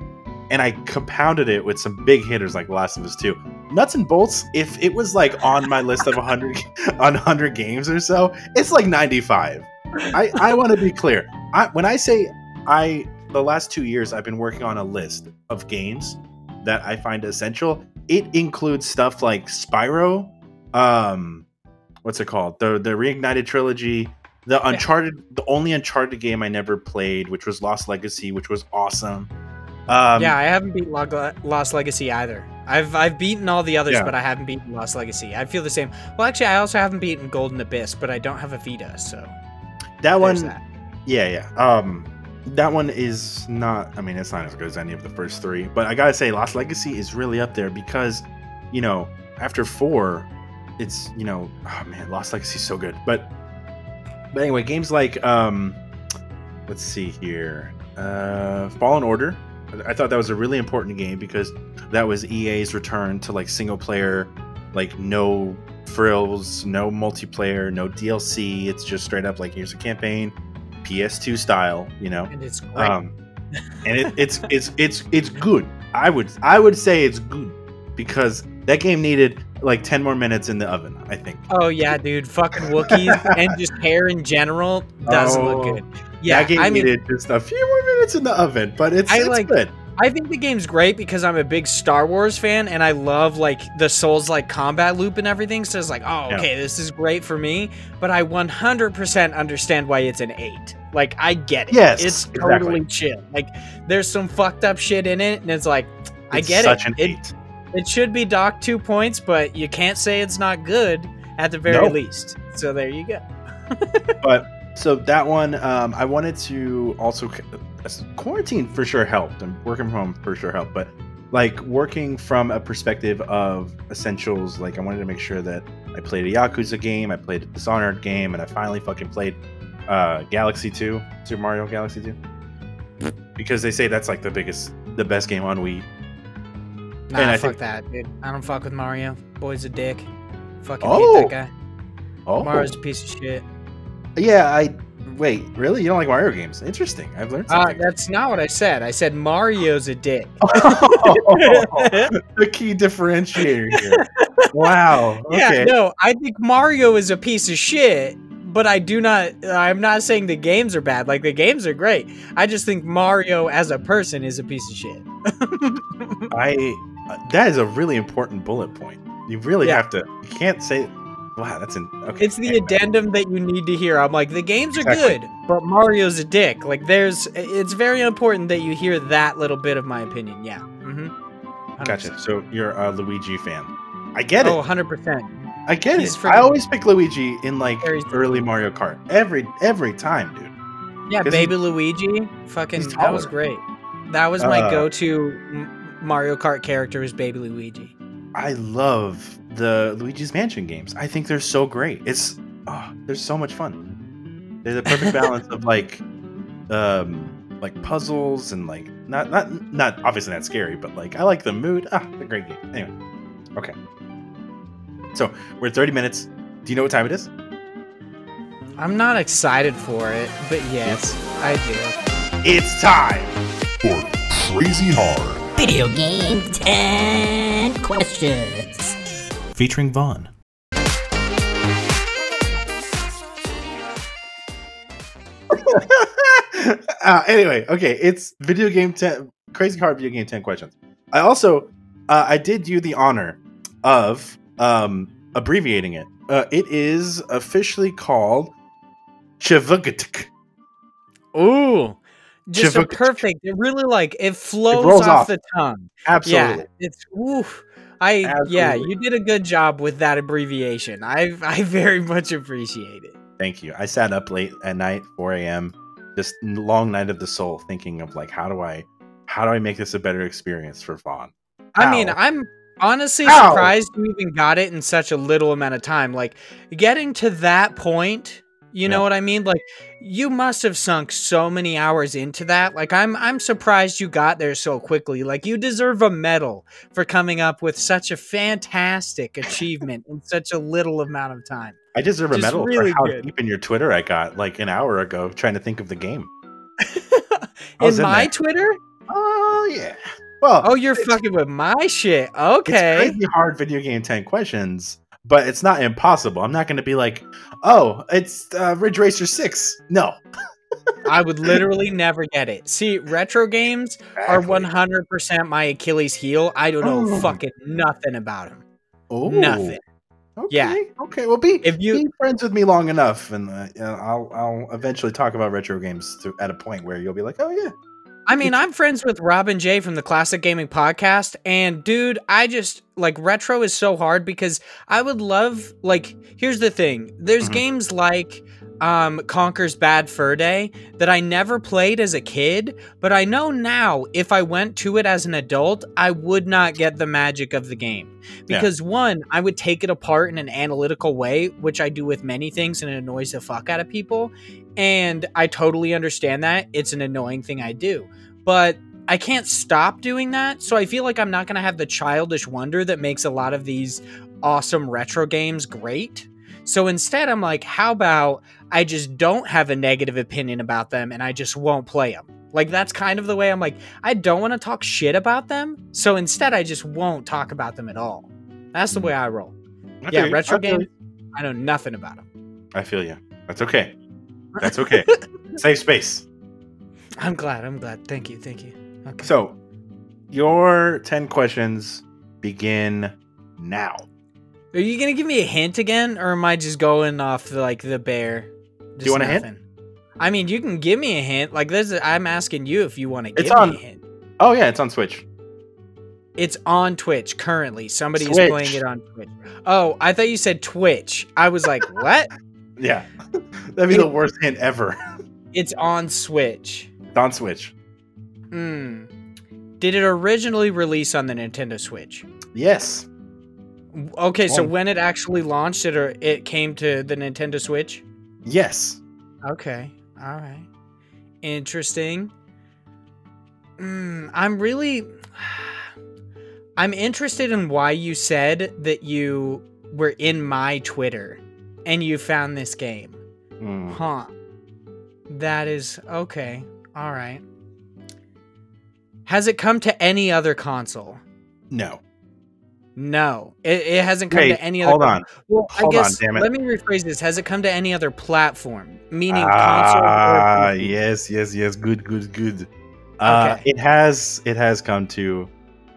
[SPEAKER 1] and I compounded it with some big hitters like Last of Us 2. Nuts and bolts, if it was like on my list of 100 on 100 games or so, it's like 95. I I want to be clear. I when I say I the last 2 years I've been working on a list of games that I find essential. It includes stuff like Spyro, um what's it called? The the Reignited trilogy, the Uncharted, the only Uncharted game I never played, which was Lost Legacy, which was awesome. Um,
[SPEAKER 2] yeah, I haven't beaten Log- Lost Legacy either. I've I've beaten all the others,
[SPEAKER 1] Yeah.
[SPEAKER 2] but I haven't beaten Lost Legacy. I feel the same. Well, actually, I also haven't beaten Golden Abyss, but I don't have a Vita, so
[SPEAKER 1] that one,
[SPEAKER 2] that.
[SPEAKER 1] yeah, yeah. Um, that one is not. I mean, it's not as good as any of the first three, but I gotta say, Lost Legacy is really up there because, you know, after four, it's you know, oh man, Lost Legacy is so good. But, but anyway, games like um, let's see here, uh, Fallen Order. I thought that was a really important game because that was EA's return to like single player, like no frills, no multiplayer, no DLC. It's just straight up like here's a campaign, PS2 style, you know.
[SPEAKER 2] And it's great.
[SPEAKER 1] Um, and it, it's it's it's it's good. I would I would say it's good because that game needed like ten more minutes in the oven. I think.
[SPEAKER 2] oh yeah, dude, fucking Wookiees and just hair in general doesn't look
[SPEAKER 1] Oh,
[SPEAKER 2] good. Yeah,
[SPEAKER 1] that game
[SPEAKER 2] I mean,
[SPEAKER 1] needed just a few more minutes in the oven, but it's,
[SPEAKER 2] I
[SPEAKER 1] it's
[SPEAKER 2] like-
[SPEAKER 1] good.
[SPEAKER 2] I think the game's great because I'm a big Star Wars fan and I love like the Souls like combat loop and everything. So it's like, oh,
[SPEAKER 1] Yeah.
[SPEAKER 2] okay, this is great for me. But I 100% understand why it's an eight. Like I get it.
[SPEAKER 1] Yes,
[SPEAKER 2] it's
[SPEAKER 1] exactly.
[SPEAKER 2] totally chill. Like there's some fucked up shit in it, and it's like I
[SPEAKER 1] It's
[SPEAKER 2] get
[SPEAKER 1] such
[SPEAKER 2] it.
[SPEAKER 1] an
[SPEAKER 2] it.
[SPEAKER 1] eight.
[SPEAKER 2] It should be docked two points, but you can't say it's not good at the very
[SPEAKER 1] No.
[SPEAKER 2] least. So there you go.
[SPEAKER 1] but so that one um, i wanted to also quarantine for sure helped and working from home for sure helped but like working from a perspective of essentials like i wanted to make sure that i played a yakuza game i played a dishonored game and i finally fucking played uh galaxy 2 super mario galaxy 2 because they say that's like the biggest the best game on wii
[SPEAKER 2] Nah,
[SPEAKER 1] And I
[SPEAKER 2] fuck
[SPEAKER 1] think-
[SPEAKER 2] that, dude. I don't fuck with Mario. Boy's a dick. Fucking
[SPEAKER 1] Oh.
[SPEAKER 2] hate that guy.
[SPEAKER 1] oh
[SPEAKER 2] Mario's a piece of shit.
[SPEAKER 1] yeah i wait really you don't like mario games interesting i've learned
[SPEAKER 2] Uh, that's not what I said. I said Mario's a dick.
[SPEAKER 1] the key differentiator here. Wow.
[SPEAKER 2] Yeah, no, I think Mario is a piece of shit, but I do not. I'm not saying the games are bad. Like the games are great. I just think Mario as a person is a piece of shit.
[SPEAKER 1] I uh, that is a really important bullet point. You really
[SPEAKER 2] Yeah.
[SPEAKER 1] have to. You can't say. Wow, that's an okay.
[SPEAKER 2] It's the
[SPEAKER 1] anyway.
[SPEAKER 2] addendum that you need to hear. I'm like, the games are
[SPEAKER 1] Exactly.
[SPEAKER 2] good, but Mario's a dick. Like, there's, it's very important that you hear that little bit of my opinion. Yeah. Mm-hmm.
[SPEAKER 1] Gotcha. So you're a Luigi fan. I get
[SPEAKER 2] Oh,
[SPEAKER 1] it.
[SPEAKER 2] 100%.
[SPEAKER 1] I get
[SPEAKER 2] he's
[SPEAKER 1] it. I always pick Luigi in like early Mario Kart. Every every time, dude.
[SPEAKER 2] Yeah,
[SPEAKER 1] 'Cause he-
[SPEAKER 2] Baby Luigi, fucking, that was great. That was my
[SPEAKER 1] Uh,
[SPEAKER 2] go-to Mario Kart character is Baby Luigi.
[SPEAKER 1] I love the Luigi's Mansion games. I think they're so great. It's oh, they're so much fun. They're the perfect balance of like um like puzzles and like not not not obviously not scary, but like I like the mood. Ah, a great game. Anyway. Okay. So we're at 30 minutes. Do you know what time it is?
[SPEAKER 2] I'm not excited for it, but yes, I do.
[SPEAKER 1] It's time.
[SPEAKER 4] for Crazy Hard.
[SPEAKER 5] Video game 10 questions.
[SPEAKER 3] Featuring Vaughn.
[SPEAKER 1] uh, anyway, okay, it's video game 10 crazy hard video game 10 questions. I also uh, I did you the honor of um abbreviating it. Uh, it is officially called Chivugtik.
[SPEAKER 2] Ooh, just a perfect. It really like it flows
[SPEAKER 1] rolls
[SPEAKER 2] off,
[SPEAKER 1] off.
[SPEAKER 2] the tongue.
[SPEAKER 1] Absolutely.
[SPEAKER 2] Yeah, it's oof. I yeah, you did a good job with that abbreviation. I I very much appreciate it.
[SPEAKER 1] Thank you. I sat up late at night, 4 a.m., just long night of the soul, thinking of like how do I how do I make this a better experience for Vaughn?
[SPEAKER 2] I mean, I'm honestly surprised you even got it in such a little amount of time. Like getting to that point, you know
[SPEAKER 1] Yeah.
[SPEAKER 2] what I mean? Like you must have sunk so many hours into that. Like I'm I'm surprised you got there so quickly. Like you deserve a medal for coming up with such a fantastic achievement in such a little amount of time.
[SPEAKER 1] I deserve a medal
[SPEAKER 2] really
[SPEAKER 1] for how
[SPEAKER 2] good.
[SPEAKER 1] deep in your Twitter I got like an hour ago trying to think of the game.
[SPEAKER 2] In my. Twitter?
[SPEAKER 1] Oh yeah. Well,
[SPEAKER 2] Oh, you're fucking with my shit. Okay.
[SPEAKER 1] it's crazy hard video game 10 questions, but it's not impossible. I'm not going to be like, "Oh, it's uh, Ridge Racer 6." No.
[SPEAKER 2] I would literally never get it. See, retro games are 100% my Achilles heel. I don't know
[SPEAKER 1] Oh.
[SPEAKER 2] fucking nothing about them.
[SPEAKER 1] Oh.
[SPEAKER 2] nothing.
[SPEAKER 1] Okay.
[SPEAKER 2] Yeah.
[SPEAKER 1] Okay. Well, be
[SPEAKER 2] If you-
[SPEAKER 1] be friends with me long enough, and uh, I'll I'll eventually talk about retro games to, at a point where you'll be like, "Oh yeah."
[SPEAKER 2] I mean, I'm friends with Robin J from the Classic Gaming Podcast, and dude, I just like retro is so hard because I would love like here's the thing. There's
[SPEAKER 1] Mhm.
[SPEAKER 2] games like um Conker's Bad Fur Day that I never played as a kid, but I know now if I went to it as an adult, I would not get the magic of the game.
[SPEAKER 1] Yeah.
[SPEAKER 2] Because one, I would take it apart in an analytical way, which I do with many things and it annoys the fuck out of people. And I totally understand that. It's an annoying thing I do. But I can't stop doing that. So I feel like I'm not going to have the childish wonder that makes a lot of these awesome retro games great. So instead, I'm like, how about I just don't have a negative opinion about them and I just won't play them? Like, that's kind of the way I'm like, I don't want to talk shit about them. So instead, I just won't talk about them at all. That's the way I roll.
[SPEAKER 1] I
[SPEAKER 2] Yeah,
[SPEAKER 1] you.
[SPEAKER 2] retro
[SPEAKER 1] I
[SPEAKER 2] games. I know nothing about them.
[SPEAKER 1] I feel you. That's okay. That's okay. Safe space.
[SPEAKER 2] I'm glad. I'm glad. Thank you. Thank you. Okay.
[SPEAKER 1] So, your 10 questions begin now.
[SPEAKER 2] Are you gonna give me a hint again, or am I just going off the, like the bear? Just
[SPEAKER 1] want a hint?
[SPEAKER 2] I mean, you can give me a hint. Like this, I'm asking you if you want to
[SPEAKER 1] It's
[SPEAKER 2] give
[SPEAKER 1] on-
[SPEAKER 2] me a hint.
[SPEAKER 1] Oh, yeah, it's on Switch.
[SPEAKER 2] It's on Twitch currently. Somebody is playing it on Twitch. Oh, I thought you said Twitch. I was like, what?
[SPEAKER 1] Yeah. That'd be the worst hint ever.
[SPEAKER 2] It's on Switch.
[SPEAKER 1] It's on Switch.
[SPEAKER 2] Hmm. Did it originally release on the Nintendo Switch?
[SPEAKER 1] Yes.
[SPEAKER 2] Okay, so when it actually launched it, or it came to the Nintendo Switch?
[SPEAKER 1] Yes.
[SPEAKER 2] Okay. All right. Interesting. Mm, I'm really I'm interested in why you said that you were in my Twitter and you found this game.
[SPEAKER 1] Mm.
[SPEAKER 2] Huh. That is okay. All right. Has it come to any other console?
[SPEAKER 1] No.
[SPEAKER 2] No. It, it hasn't come
[SPEAKER 1] Wait,
[SPEAKER 2] to any other
[SPEAKER 1] hold
[SPEAKER 2] con-
[SPEAKER 1] on.
[SPEAKER 2] Well,
[SPEAKER 1] Hold
[SPEAKER 2] I
[SPEAKER 1] on,
[SPEAKER 2] guess
[SPEAKER 1] damn it.
[SPEAKER 2] let me rephrase this. Has it come to any other platform? Meaning
[SPEAKER 1] Ah,
[SPEAKER 2] console
[SPEAKER 1] yes, yes, yes. Good, good, good. Uh,
[SPEAKER 2] Okay.
[SPEAKER 1] it has it has come to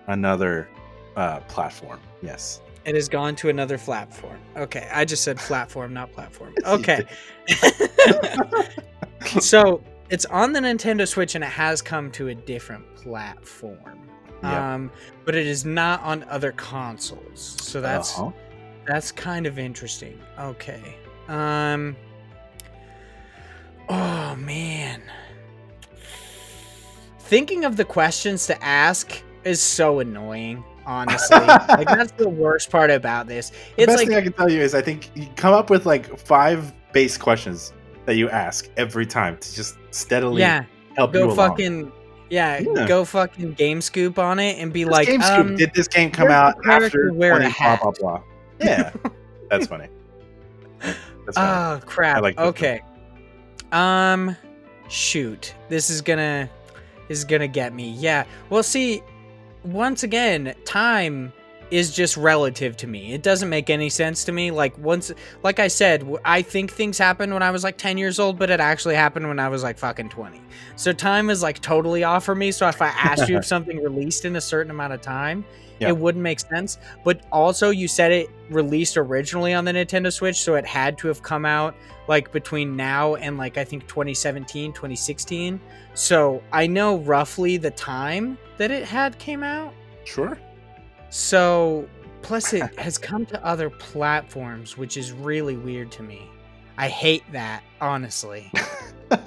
[SPEAKER 1] another uh, platform. Yes.
[SPEAKER 2] It has gone to another platform. Okay, I just said platform, not platform. Okay. so it's on the Nintendo Switch and it has come to a different platform.
[SPEAKER 1] Yep.
[SPEAKER 2] Um, but it is not on other consoles. So that's
[SPEAKER 1] Uh-huh.
[SPEAKER 2] that's kind of interesting. Okay. Um. Oh man. Thinking of the questions to ask is so annoying. Honestly, like that's the worst part about this.
[SPEAKER 1] The
[SPEAKER 2] It's
[SPEAKER 1] best
[SPEAKER 2] like
[SPEAKER 1] thing I can tell you is I think you come up with like five base questions that you ask every time to just steadily
[SPEAKER 2] yeah,
[SPEAKER 1] help you
[SPEAKER 2] go
[SPEAKER 1] along.
[SPEAKER 2] fucking yeah,
[SPEAKER 1] Yeah.
[SPEAKER 2] go fucking game scoop on it and be
[SPEAKER 1] This
[SPEAKER 2] like,
[SPEAKER 1] game Scoop,
[SPEAKER 2] um,
[SPEAKER 1] did this game come out after
[SPEAKER 2] wear
[SPEAKER 1] 20 blah blah blah? Yeah, that's funny. That's funny.
[SPEAKER 2] Oh crap.
[SPEAKER 1] Like
[SPEAKER 2] okay. Um shoot. This is gonna this is gonna get me. Yeah. Well see, once again, time is just relative to me. It doesn't make any sense to me. Like once like I said, I think things happened when I was like 10 years old, but it actually happened when I was like fucking 20. So time is like totally off for me. So if I asked you if something released in a certain amount of time,
[SPEAKER 1] Yeah.
[SPEAKER 2] it wouldn't make sense. But also, you said it released originally on the Nintendo Switch, so it had to have come out like between now and like I think 2017, 2016. So I know roughly the time that it had came out.
[SPEAKER 1] sure.
[SPEAKER 2] So plus it has come to other platforms, which is really weird to me. I hate that, honestly.
[SPEAKER 1] I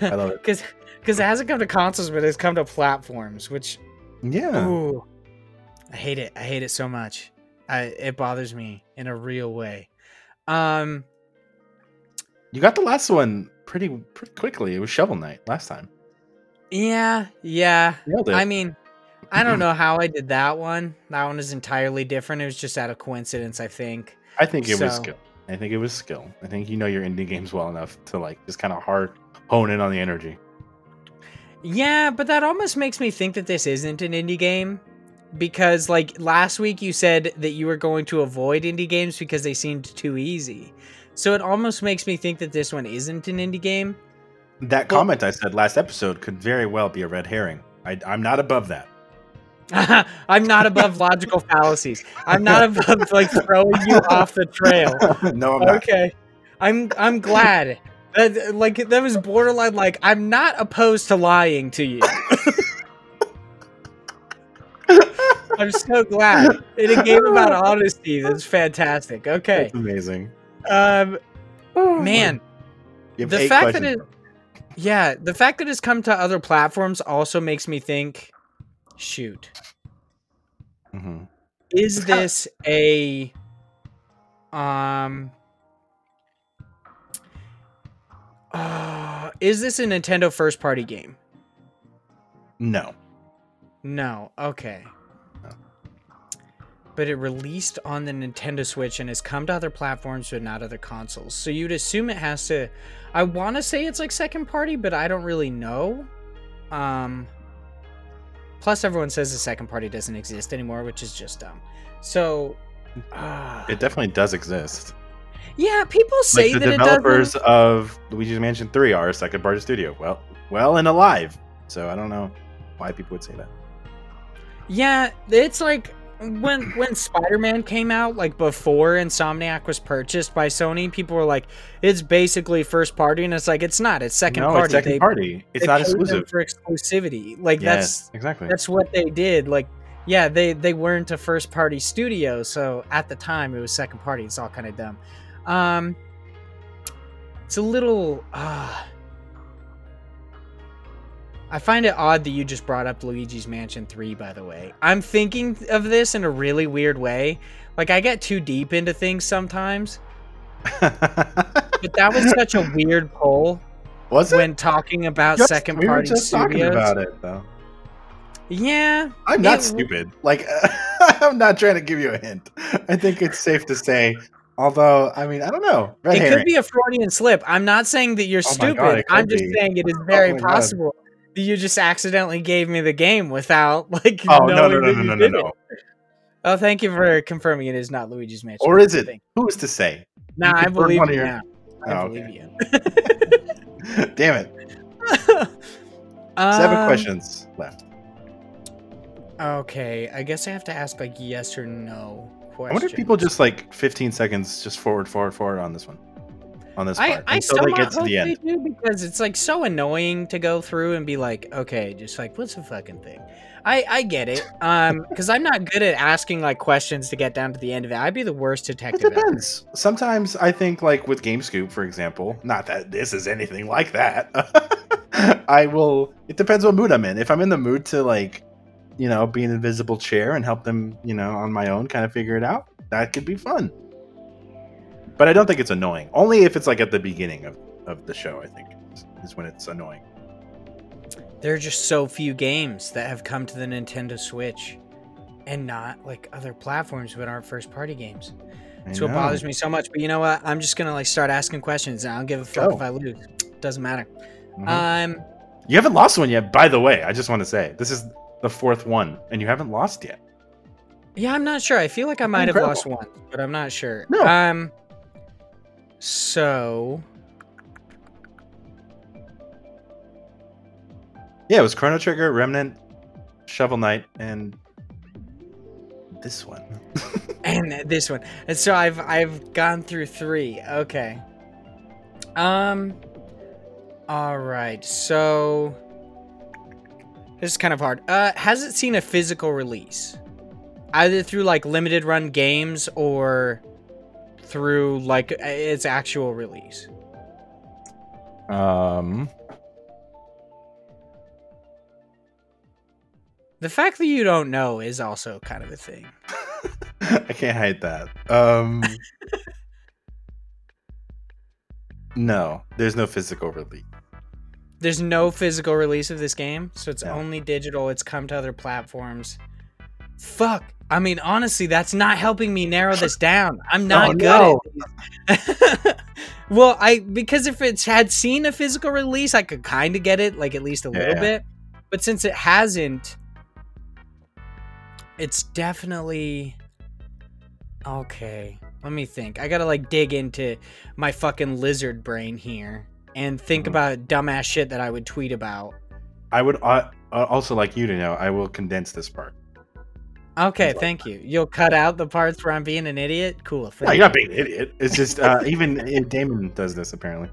[SPEAKER 1] love it.
[SPEAKER 2] Because because it hasn't come to consoles, but it's come to platforms, which
[SPEAKER 1] Yeah.
[SPEAKER 2] Ooh, I hate it. I hate it so much. I, it bothers me in a real way. Um,
[SPEAKER 1] You got the last one pretty pretty quickly. It was Shovel Knight last time.
[SPEAKER 2] yeah, yeah. I mean, I don't mm-hmm. know how I did that one. That one is entirely different. It was just out of coincidence, I think.
[SPEAKER 1] I think it was skill. I think it was skill. I think you know your indie games well enough to like just kind of hard hone in on the energy.
[SPEAKER 2] Yeah, but that almost makes me think that this isn't an indie game. Because, like, last week you said that you were going to avoid indie games because they seemed too easy. So it almost makes me think that this one isn't an indie game.
[SPEAKER 1] That comment I said last episode could very well be a red herring. I, I'm not above that.
[SPEAKER 2] I'm not above logical fallacies. I'm not above like throwing you off the trail.
[SPEAKER 1] no, I'm not.
[SPEAKER 2] Okay. I'm I'm glad. That, like that was borderline like I'm not opposed to lying to you. I'm so glad. In a game about honesty, that's fantastic. Okay.
[SPEAKER 1] That's amazing.
[SPEAKER 2] Um man,
[SPEAKER 1] You have
[SPEAKER 2] the fact that it yeah, the fact that it's come to other platforms also makes me think shoot.
[SPEAKER 1] Mhm.
[SPEAKER 2] is this a um uh, is this a Nintendo first party game?
[SPEAKER 1] No.
[SPEAKER 2] No. Okay.
[SPEAKER 1] No.
[SPEAKER 2] But it released on the Nintendo Switch and has come to other platforms but not other consoles. So you'd assume it has to I want to say it's like second party, but I don't really know. Um plus everyone says the second party doesn't exist anymore, which is just dumb. So uh,
[SPEAKER 1] It definitely does exist.
[SPEAKER 2] yeah, people say
[SPEAKER 1] like the
[SPEAKER 2] that it
[SPEAKER 1] developers of Luigi's Mansion 3 are a second party studio. Well, well and alive. So I don't know why people would say that.
[SPEAKER 2] Yeah, it's like when when Spider-Man came out, like before Insomniac was purchased by Sony, people were like, "It's basically first party," and it's like it's not. It's second
[SPEAKER 1] no,
[SPEAKER 2] party.
[SPEAKER 1] it's second
[SPEAKER 2] They-
[SPEAKER 1] party. It's not exclusive.
[SPEAKER 2] for exclusivity. Like
[SPEAKER 1] yes,
[SPEAKER 2] that's
[SPEAKER 1] exactly.
[SPEAKER 2] that's what they did. Like, yeah, they they weren't a first party studio, so at the time it was second party. It's all kind of dumb. Um, it's a little. Uh, I find it odd that you just brought up Luigi's Mansion 3, by the way. I'm thinking of this in a really weird way. Like, I get too deep into things sometimes, but that was such a weird poll
[SPEAKER 1] Was it?
[SPEAKER 2] when talking about
[SPEAKER 1] Just-
[SPEAKER 2] second
[SPEAKER 1] we were
[SPEAKER 2] party
[SPEAKER 1] just talking about it though.
[SPEAKER 2] Yeah,
[SPEAKER 1] I'm not
[SPEAKER 2] It-
[SPEAKER 1] stupid. Like I'm not trying to give you a hint. I think it's safe to say. Although, I mean, I don't know. Red
[SPEAKER 2] it
[SPEAKER 1] herring.
[SPEAKER 2] could be a Freudian slip. I'm not saying that you're
[SPEAKER 1] Oh
[SPEAKER 2] stupid.
[SPEAKER 1] God,
[SPEAKER 2] I'm
[SPEAKER 1] could
[SPEAKER 2] just saying it is oh very
[SPEAKER 1] my God.
[SPEAKER 2] possible that you just accidentally gave me the game without like
[SPEAKER 1] Oh no no no no no no!
[SPEAKER 2] Oh, thank you for confirming it is not Luigi's Mansion.
[SPEAKER 1] Or is it? Who's to say?
[SPEAKER 2] Nah, I believe you
[SPEAKER 1] your-.
[SPEAKER 2] I
[SPEAKER 1] Oh,
[SPEAKER 2] believe
[SPEAKER 1] okay.
[SPEAKER 2] you.
[SPEAKER 1] Damn it! Seven
[SPEAKER 2] Um,
[SPEAKER 1] questions left.
[SPEAKER 2] Okay, I guess I have to ask like yes or no
[SPEAKER 1] I wonder if people just like 15 seconds just forward, forward, forward on this one. On this
[SPEAKER 2] I,
[SPEAKER 1] part.
[SPEAKER 2] I
[SPEAKER 1] until they get to
[SPEAKER 2] hope
[SPEAKER 1] the
[SPEAKER 2] they
[SPEAKER 1] end.
[SPEAKER 2] do because it's like so annoying to go through and be like, okay, just like what's the fucking thing? I I get it, um, because I'm not good at asking like questions to get down to the end of it. I'd be the worst
[SPEAKER 1] It
[SPEAKER 2] detective. ever.
[SPEAKER 1] depends. Sometimes I think, like with GameScoop, for example, not that this is anything like that. I will. It depends what mood I'm in. If I'm in the mood to like, you know, be an invisible chair and help them, you know, on my own, kind of figure it out, that could be fun. But I don't think it's annoying. Only if it's like at the beginning of of the show. I think is- when it's annoying.
[SPEAKER 2] There are just so few games that have come to the Nintendo Switch, and not like other platforms, but aren't first party games.
[SPEAKER 1] I
[SPEAKER 2] That's what bothers me so much. But you know what? I'm just gonna like start asking questions, and I don't give a fuck
[SPEAKER 1] Go.
[SPEAKER 2] if I lose. Doesn't matter.
[SPEAKER 1] Mhm.
[SPEAKER 2] Um,
[SPEAKER 1] you haven't lost one yet, by the way. I just want to say this is the fourth one, and you haven't lost yet.
[SPEAKER 2] yeah, I'm not sure. I feel like I might have lost one, but I'm not sure.
[SPEAKER 1] No.
[SPEAKER 2] Um, so
[SPEAKER 1] Yeah, it was Chrono Trigger, Remnant, Shovel Knight, and this one.
[SPEAKER 2] and this one, and so I've I've gone through three. Okay. Um. All right. So this is kind of hard. Uh, has it seen a physical release, either through like limited run games or through like its actual release?
[SPEAKER 1] Um,
[SPEAKER 2] The fact that you don't know is also kind of a thing.
[SPEAKER 1] I can't hide that. Um, no, there's no physical release.
[SPEAKER 2] There's no physical release of this game, so it's
[SPEAKER 1] No.
[SPEAKER 2] only digital. It's come to other platforms. Fuck. I mean, honestly, that's not helping me narrow this down. I'm not
[SPEAKER 1] Oh,
[SPEAKER 2] good
[SPEAKER 1] no.
[SPEAKER 2] well, I because if it's had seen a physical release, I could kind of get it, like at least a little
[SPEAKER 1] Yeah.
[SPEAKER 2] bit. But since it hasn't, it's definitely okay. Let me think. I gotta like dig into my fucking lizard brain here and think
[SPEAKER 1] Mhm.
[SPEAKER 2] about dumbass shit that I would tweet about.
[SPEAKER 1] I would uh, also like you to know I will condense this part.
[SPEAKER 2] Okay, thank you. You'll cut out the parts where I'm being an idiot. Cool.
[SPEAKER 1] No, you're not being an idiot. It's just uh, even uh, Damon does this apparently.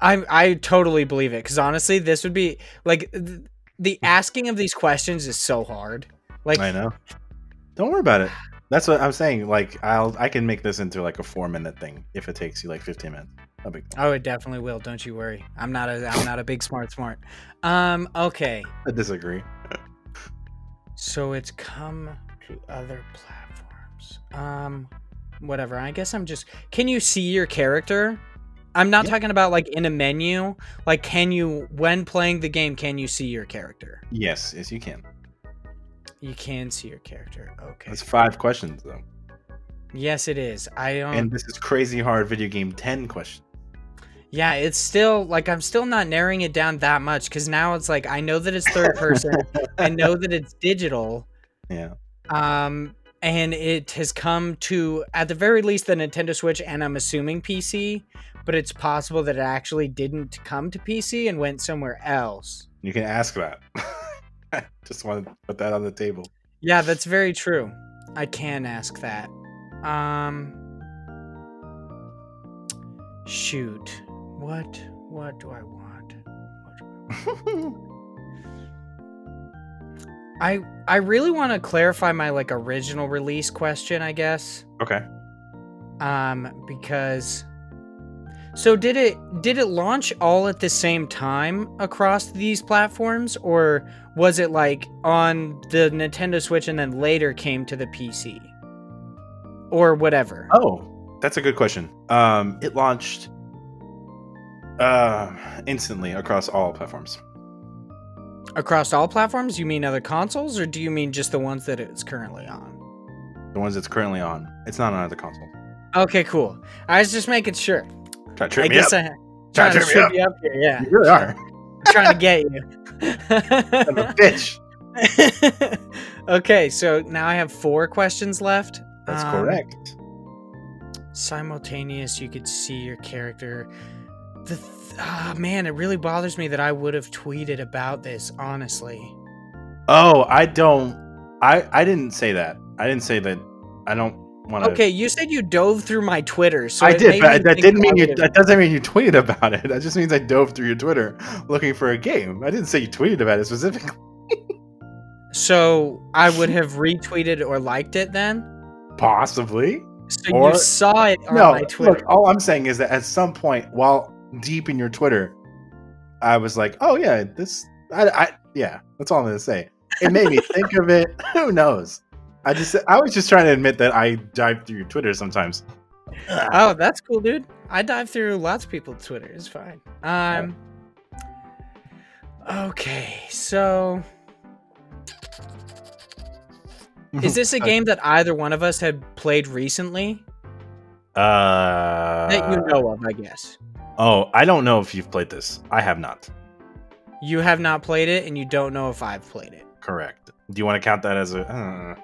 [SPEAKER 2] I I totally believe it because honestly, this would be like th- the asking of these questions is so hard. Like,
[SPEAKER 1] I know. Don't worry about it. That's what I'm saying. Like I'll I can make this into like a four minute thing if it takes you like 15 minutes. No big deal.
[SPEAKER 2] oh, it definitely will. Don't you worry. I'm not a I'm not a big smart smart. Um. Okay.
[SPEAKER 1] I disagree.
[SPEAKER 2] So it's come to other platforms. Um. Whatever. I guess I'm just. Can you see your character? I'm not talking about like in a menu. Like, can you when playing the game? Can you see your character?
[SPEAKER 1] Yes, yes, you can.
[SPEAKER 2] You can see your character. Okay.
[SPEAKER 1] That's five questions though,
[SPEAKER 2] Yes, it is. I don't.
[SPEAKER 1] and this is crazy hard video game 10 questions.
[SPEAKER 2] Yeah, it's still like I'm still not narrowing it down that much because now it's like I know that it's third person, I know that it's digital,
[SPEAKER 1] Yeah.
[SPEAKER 2] um, and it has come to at the very least the Nintendo Switch, and I'm assuming PC, but it's possible that it actually didn't come to PC and went somewhere else.
[SPEAKER 1] You can ask that. I just want to put that on the table.
[SPEAKER 2] Yeah, that's very true. I can ask that. Um, shoot, what what do I want? What do I want? I I really want to clarify my like original release question, I guess.
[SPEAKER 1] okay.
[SPEAKER 2] Um because so did it did it launch all at the same time across these platforms or was it like on the Nintendo Switch and then later came to the PC? Or whatever.
[SPEAKER 1] Oh, that's a good question. Um, it launched uh instantly across all platforms.
[SPEAKER 2] Across all platforms? You mean other consoles or do you mean just the ones that it's currently on?
[SPEAKER 1] The ones it's currently on. It's not on other consoles.
[SPEAKER 2] Okay, cool. I was just making sure.
[SPEAKER 1] Try to trip
[SPEAKER 2] I
[SPEAKER 1] me
[SPEAKER 2] guess
[SPEAKER 1] up.
[SPEAKER 2] I
[SPEAKER 1] Try
[SPEAKER 2] trying
[SPEAKER 1] to
[SPEAKER 2] to
[SPEAKER 1] trip me up.
[SPEAKER 2] you up here. Yeah,
[SPEAKER 1] You really are.
[SPEAKER 2] trying to get you.
[SPEAKER 1] I'm a bitch.
[SPEAKER 2] okay, so now I have four questions left.
[SPEAKER 1] That's
[SPEAKER 2] Um,
[SPEAKER 1] correct.
[SPEAKER 2] Simultaneous, you could see your character. The th- ah man, it really bothers me that I would have tweeted about this. Honestly,
[SPEAKER 1] Oh, I don't. I I didn't say that. I didn't say that. I don't want to.
[SPEAKER 2] Okay, you said you dove through my Twitter, so
[SPEAKER 1] I did, but that didn't mean you. That doesn't mean you tweeted about it. That just means I dove through your Twitter looking for a game. I didn't say you tweeted about it specifically.
[SPEAKER 2] So I would have retweeted or liked it then.
[SPEAKER 1] Possibly.
[SPEAKER 2] So
[SPEAKER 1] Or-
[SPEAKER 2] you saw it on
[SPEAKER 1] no,
[SPEAKER 2] my Twitter.
[SPEAKER 1] look. All I'm saying is that at some point, while deep in your Twitter, I was like, "Oh yeah, this." I, I yeah. That's all I'm gonna say. It made me think of it. Who knows? I just I was just trying to admit that I dive through your Twitter sometimes.
[SPEAKER 2] Oh, that's cool, dude. I dive through lots of people's Twitter. It's fine. Um. Okay, so is this a game that either one of us had played recently
[SPEAKER 1] Uh,
[SPEAKER 2] that you know of? I guess
[SPEAKER 1] Oh, I don't know if you've played this. I have not.
[SPEAKER 2] you have not played it, and you don't know if I've played it.
[SPEAKER 1] Correct. Do you want to count that as a? Uh,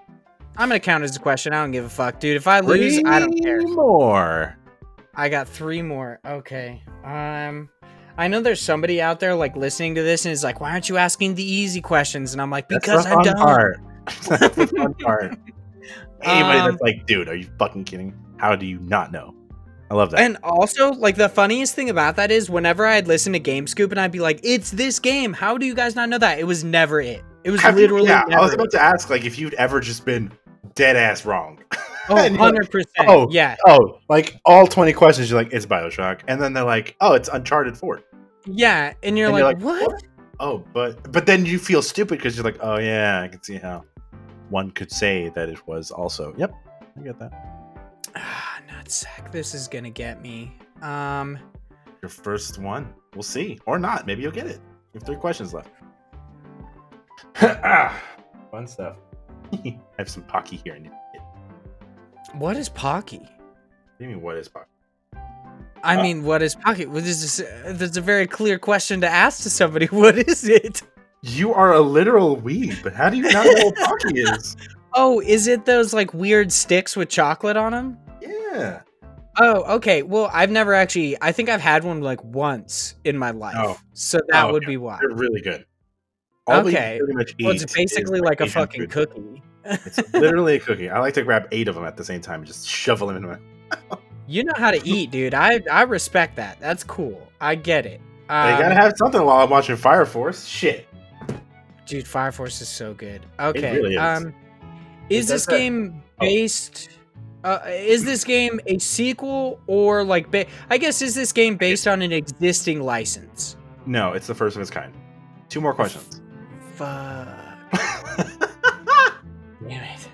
[SPEAKER 2] I'm gonna count as a question. I don't give a fuck, dude. If I lose, I don't care.
[SPEAKER 1] three More.
[SPEAKER 2] I got three more. Okay. Um, I know there's somebody out there like listening to this and is like, "Why aren't you asking the easy questions?" And I'm like, "Because I don't."
[SPEAKER 1] part. That's the fun part. Anybody
[SPEAKER 2] Um,
[SPEAKER 1] that's like, dude, are you fucking kidding? How do you not know? I love that.
[SPEAKER 2] And also, like the funniest thing about that is, whenever I'd listen to Game Scoop and I'd be like, "It's this game. How do you guys not know that?" It was never it. It was
[SPEAKER 1] Have you-
[SPEAKER 2] literally.
[SPEAKER 1] yeah,
[SPEAKER 2] never
[SPEAKER 1] I was
[SPEAKER 2] it.
[SPEAKER 1] about to ask, like, if you'd ever just been dead ass wrong.
[SPEAKER 2] Oh,
[SPEAKER 1] And you're like,
[SPEAKER 2] 100 percent.
[SPEAKER 1] oh.
[SPEAKER 2] yeah,
[SPEAKER 1] oh, like all twenty questions, you're like, it's Bioshock, and then they're like, oh, it's Uncharted Four.
[SPEAKER 2] yeah, and you're
[SPEAKER 1] And
[SPEAKER 2] like,
[SPEAKER 1] you're like,
[SPEAKER 2] "What?"
[SPEAKER 1] Oh, but but then you feel stupid because you're like, oh yeah, I can see how one could say that it was also. Yep, I get that.
[SPEAKER 2] Ah, nutsack. This is gonna get me. Um,
[SPEAKER 1] Your first one. We'll see. Or not. Maybe you'll get it. You have three questions left. ah, fun stuff. I have some Pocky here. And
[SPEAKER 2] what is Pocky?
[SPEAKER 1] what do you mean, what is Pocky?
[SPEAKER 2] I
[SPEAKER 1] Uh,
[SPEAKER 2] mean, what is Pocky? Well, this is uh, that's a very clear question to ask to somebody. What is it?
[SPEAKER 1] You are a literal weeb, but how do you not know what Pocky is?
[SPEAKER 2] Oh, is it those like weird sticks with chocolate on them?
[SPEAKER 1] Yeah.
[SPEAKER 2] Oh, okay. Well, I've never actually. I think I've had one like once in my life,
[SPEAKER 1] Oh.
[SPEAKER 2] so that
[SPEAKER 1] Oh,
[SPEAKER 2] would be why.
[SPEAKER 1] They're really good. All
[SPEAKER 2] Okay. Well, it's basically like a fucking cookie.
[SPEAKER 1] It's literally a cookie. I like to grab eight of them at the same time and just shovel them in my.
[SPEAKER 2] You know how to eat, dude. I I respect that. That's cool. I get it. Um,
[SPEAKER 1] you gotta have something while I'm watching Fire Force. Shit.
[SPEAKER 2] dude. Fire Force is so good. Okay.
[SPEAKER 1] really is.
[SPEAKER 2] Um, is this game
[SPEAKER 1] Oh.
[SPEAKER 2] based? Uh, is this game a sequel or like? Ba- I guess is this game based on an existing license?
[SPEAKER 1] No, it's the first of its kind. Two more questions.
[SPEAKER 2] Fuck. Damn it.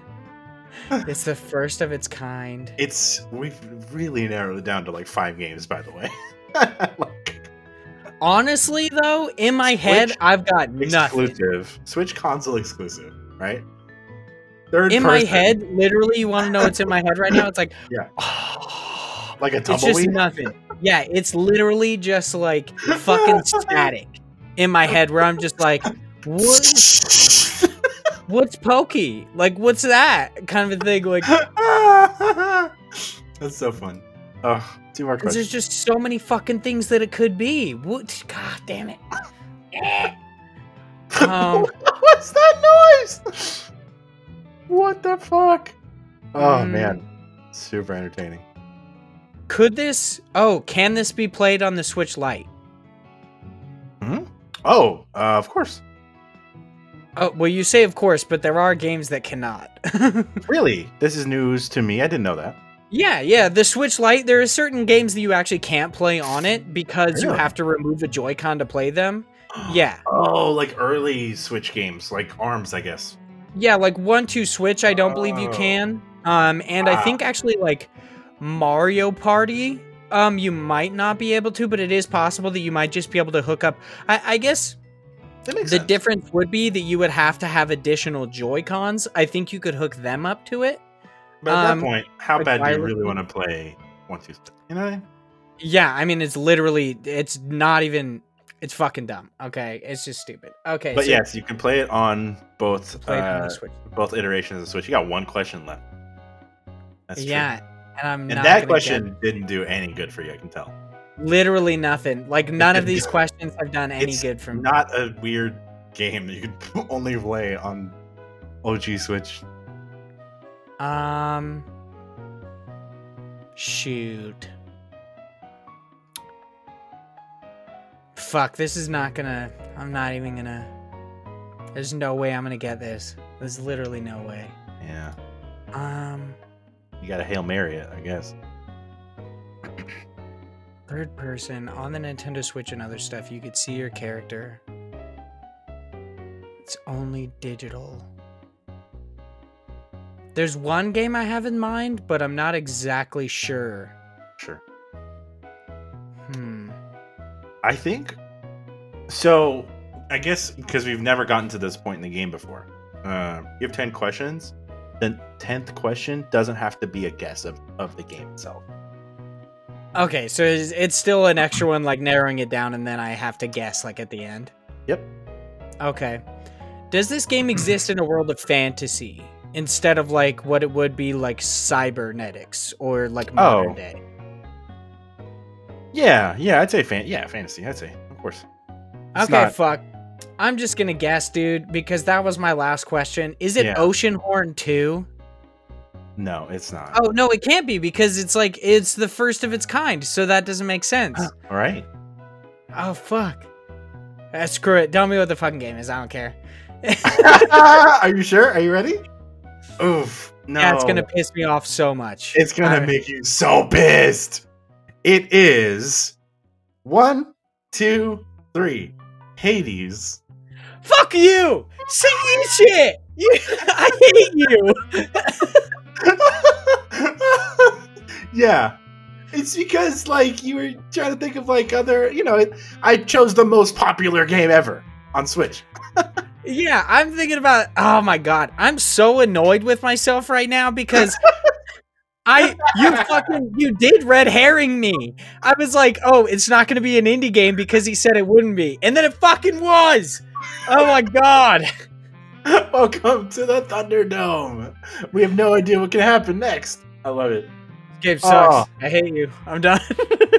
[SPEAKER 2] It's the first of its kind.
[SPEAKER 1] it's we've really narrowed it down to like five games, by the way. like,
[SPEAKER 2] Honestly, though, in my head, I've got nothing.
[SPEAKER 1] exclusive, Switch console exclusive, right? Third
[SPEAKER 2] In my head, literally, you want to know what's in my head right now? It's like,
[SPEAKER 1] Yeah. like a
[SPEAKER 2] it's just nothing. Yeah, it's literally just like fucking static in my head where I'm just like, what? What's Pocky? Like, what's that kind of a thing? Like,
[SPEAKER 1] That's so fun. Oh, two more
[SPEAKER 2] 'cause there's just so many fucking things that it could be. What? God damn it. Um,
[SPEAKER 1] What's that noise? What the fuck? Oh
[SPEAKER 2] Mm.
[SPEAKER 1] man, super entertaining.
[SPEAKER 2] could this? Oh, can this be played on the Switch Lite? Hmm.
[SPEAKER 1] Oh, uh, of course.
[SPEAKER 2] Oh, well, you say of course, but there are games that cannot.
[SPEAKER 1] Really, this is news to me. I didn't know that.
[SPEAKER 2] yeah, yeah. The Switch Lite, there are certain games that you actually can't play on it because you have to remove a Joy-Con to play them. Yeah.
[SPEAKER 1] Oh, like early Switch games, like Arms, I guess.
[SPEAKER 2] Yeah, like one two Switch, I don't believe you
[SPEAKER 1] Oh.
[SPEAKER 2] can. Um, and I think actually like Mario Party, um, you might not be able to, but it is possible that you might just be able to hook up. I, I guess the
[SPEAKER 1] sense.
[SPEAKER 2] difference would be that you would have to have additional Joy Cons. I think you could hook them up to it.
[SPEAKER 1] But at
[SPEAKER 2] um,
[SPEAKER 1] that point, how
[SPEAKER 2] like
[SPEAKER 1] bad do you really want to play one two? You know what I mean?
[SPEAKER 2] Yeah, I mean it's literally it's not even it's fucking dumb. Okay, it's just stupid. Okay,
[SPEAKER 1] But
[SPEAKER 2] so
[SPEAKER 1] yes, you can play it on both
[SPEAKER 2] play on
[SPEAKER 1] uh,
[SPEAKER 2] Switch.
[SPEAKER 1] both iterations of the Switch. You got one question left. That's true.
[SPEAKER 2] Yeah, and I'm
[SPEAKER 1] And that question didn't do any good for you, I can tell.
[SPEAKER 2] literally nothing. Like none of these questions have done any
[SPEAKER 1] It's
[SPEAKER 2] good for me.
[SPEAKER 1] Not a weird game that you could only play on OG Switch.
[SPEAKER 2] Um. Shoot. Fuck, this is not gonna. I'm not even gonna. There's no way I'm gonna get this. There's literally no way.
[SPEAKER 1] Yeah,
[SPEAKER 2] Um.
[SPEAKER 1] you gotta hail Mary it, I guess.
[SPEAKER 2] Third person on the Nintendo Switch and other stuff, you could see your character. It's only digital. There's one game I have in mind, but I'm not exactly sure.
[SPEAKER 1] Sure. I think so. I guess because we've never gotten to this point in the game before. Uh, you have ten questions. The tenth question doesn't have to be a guess of, of the game itself.
[SPEAKER 2] Okay, so it's, it's still an extra one, like narrowing it down, and then I have to guess, like at the end.
[SPEAKER 1] Yep.
[SPEAKER 2] Okay. Does this game exist in a world of fantasy instead of like what it would be like cybernetics or like modern
[SPEAKER 1] Oh.
[SPEAKER 2] day?
[SPEAKER 1] Yeah, yeah, I'd say fan. Yeah, fantasy. I'd say, of course. It's
[SPEAKER 2] Okay,
[SPEAKER 1] not-
[SPEAKER 2] fuck. I'm just gonna guess, dude, because that was my last question. Is it
[SPEAKER 1] Yeah.
[SPEAKER 2] Oceanhorn 2?
[SPEAKER 1] No, it's not.
[SPEAKER 2] Oh no, it can't be because it's like it's the first of its kind, so that doesn't make sense.
[SPEAKER 1] All right.
[SPEAKER 2] oh fuck. Uh, screw it. Tell me what the fucking game is. I don't care.
[SPEAKER 1] Are you sure? Are you ready? Oof. No.
[SPEAKER 2] Yeah, it's gonna piss me off so much.
[SPEAKER 1] It's gonna
[SPEAKER 2] Alright.
[SPEAKER 1] make you so pissed. It is one, two, three. Hades.
[SPEAKER 2] Fuck you! Say you shit! You, I hate you!
[SPEAKER 1] yeah. It's because like you were trying to think of like other, you know, it, I chose the most popular game ever on Switch.
[SPEAKER 2] Yeah, I'm thinking about. Oh my god, I'm so annoyed with myself right now because I you fucking you did red herring me. I was like, oh, it's not gonna be an indie game because he said it wouldn't be, and then it fucking was. Oh my god.
[SPEAKER 1] Welcome to the Thunderdome. We have no idea what can happen next. I love it.
[SPEAKER 2] Game sucks.
[SPEAKER 1] Oh.
[SPEAKER 2] I hate you. I'm done.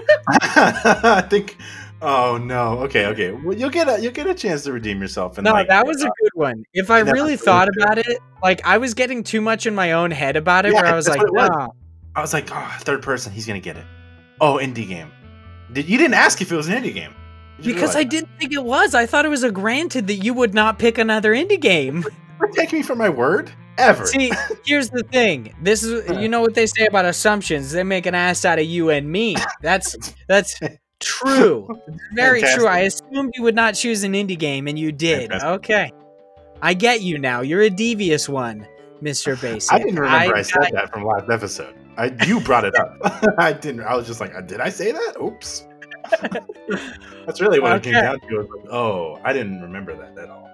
[SPEAKER 1] I think. Oh no. Okay. Okay. Well, you'll get a you'll get a chance to redeem yourself. And
[SPEAKER 2] no,
[SPEAKER 1] like,
[SPEAKER 2] that was a good one. If I really thought
[SPEAKER 1] really
[SPEAKER 2] about it, like I was getting too much in my own head about it,
[SPEAKER 1] Yeah,
[SPEAKER 2] where I was like,
[SPEAKER 1] was.
[SPEAKER 2] no.
[SPEAKER 1] I was like, oh, third person. He's gonna get it. Oh, indie game. Did you didn't ask if it was an indie game?
[SPEAKER 2] Because I didn't think it was. I thought it was a granted that you would not pick another indie game.
[SPEAKER 1] take me for my word ever.
[SPEAKER 2] See, here's the thing. This is you know what they say about assumptions. They make an ass out of you and me. That's that's true. Very true. I assumed you would not choose an indie game and you did.
[SPEAKER 1] Fantastic.
[SPEAKER 2] Okay. I get you now. You're a devious one, Mr. Basic.
[SPEAKER 1] I didn't remember I, said
[SPEAKER 2] got-
[SPEAKER 1] that from last episode. I you brought it up. I didn't. I was just like, uh, did I say that? Oops. That's really what it came
[SPEAKER 2] Okay.
[SPEAKER 1] down to. Was like, oh, I didn't remember that at all.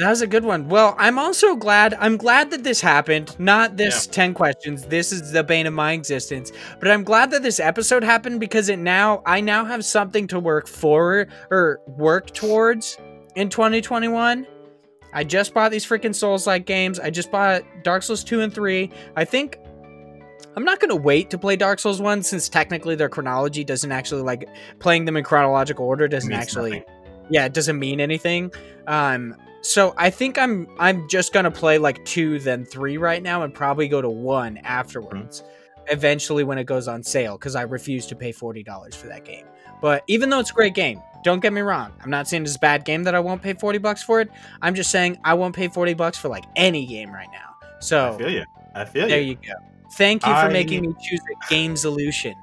[SPEAKER 2] That was a good one. Well, I'm also glad. I'm glad that this happened. Not this 10 questions. This is the bane of my existence. But I'm glad that this episode happened because it now I now have something to work forward or work towards in 2021. I just bought these freaking Souls-like games. I just bought Dark Souls 2 and 3. I think I'm not going to wait to play Dark Souls 1 since technically their chronology doesn't actually like playing them in chronological order doesn't actually
[SPEAKER 1] nothing.
[SPEAKER 2] yeah, it doesn't mean anything. Um, so I think I'm I'm just gonna play like two, then three right now, and probably go to one afterwards. Mm-hmm. Eventually, when it goes on sale, because I refuse to pay forty dollars for that game. But even though it's a great game, don't get me wrong. I'm not saying it's a bad game that I won't pay forty bucks for it. I'm just saying I won't pay forty bucks for like any game right now. So I
[SPEAKER 1] feel you. I feel
[SPEAKER 2] there
[SPEAKER 1] you.
[SPEAKER 2] There you go. Thank you for
[SPEAKER 1] I-
[SPEAKER 2] making me choose a game solution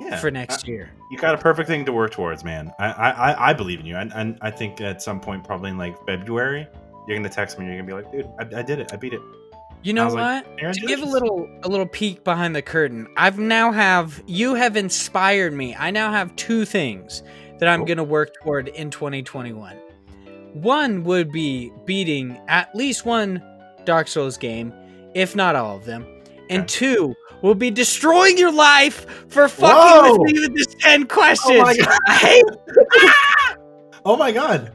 [SPEAKER 1] Yeah.
[SPEAKER 2] for next year.
[SPEAKER 1] You got a perfect thing to work towards, man. I I, I- I believe in you, and, and I think at some point, probably in like February, you're gonna text me. and You're gonna be like, dude, I, I did it. I beat it.
[SPEAKER 2] You know
[SPEAKER 1] was like,
[SPEAKER 2] what? To give a little a little peek behind the curtain i've now have you have inspired me i now have two things that i'm
[SPEAKER 1] Cool.
[SPEAKER 2] going to work toward in 2021 one would be beating at least one dark souls game if not all of them and two will be destroying your life for fucking
[SPEAKER 1] Whoa!
[SPEAKER 2] with me with this 10 questions
[SPEAKER 1] God.
[SPEAKER 2] I hate
[SPEAKER 1] Oh my god,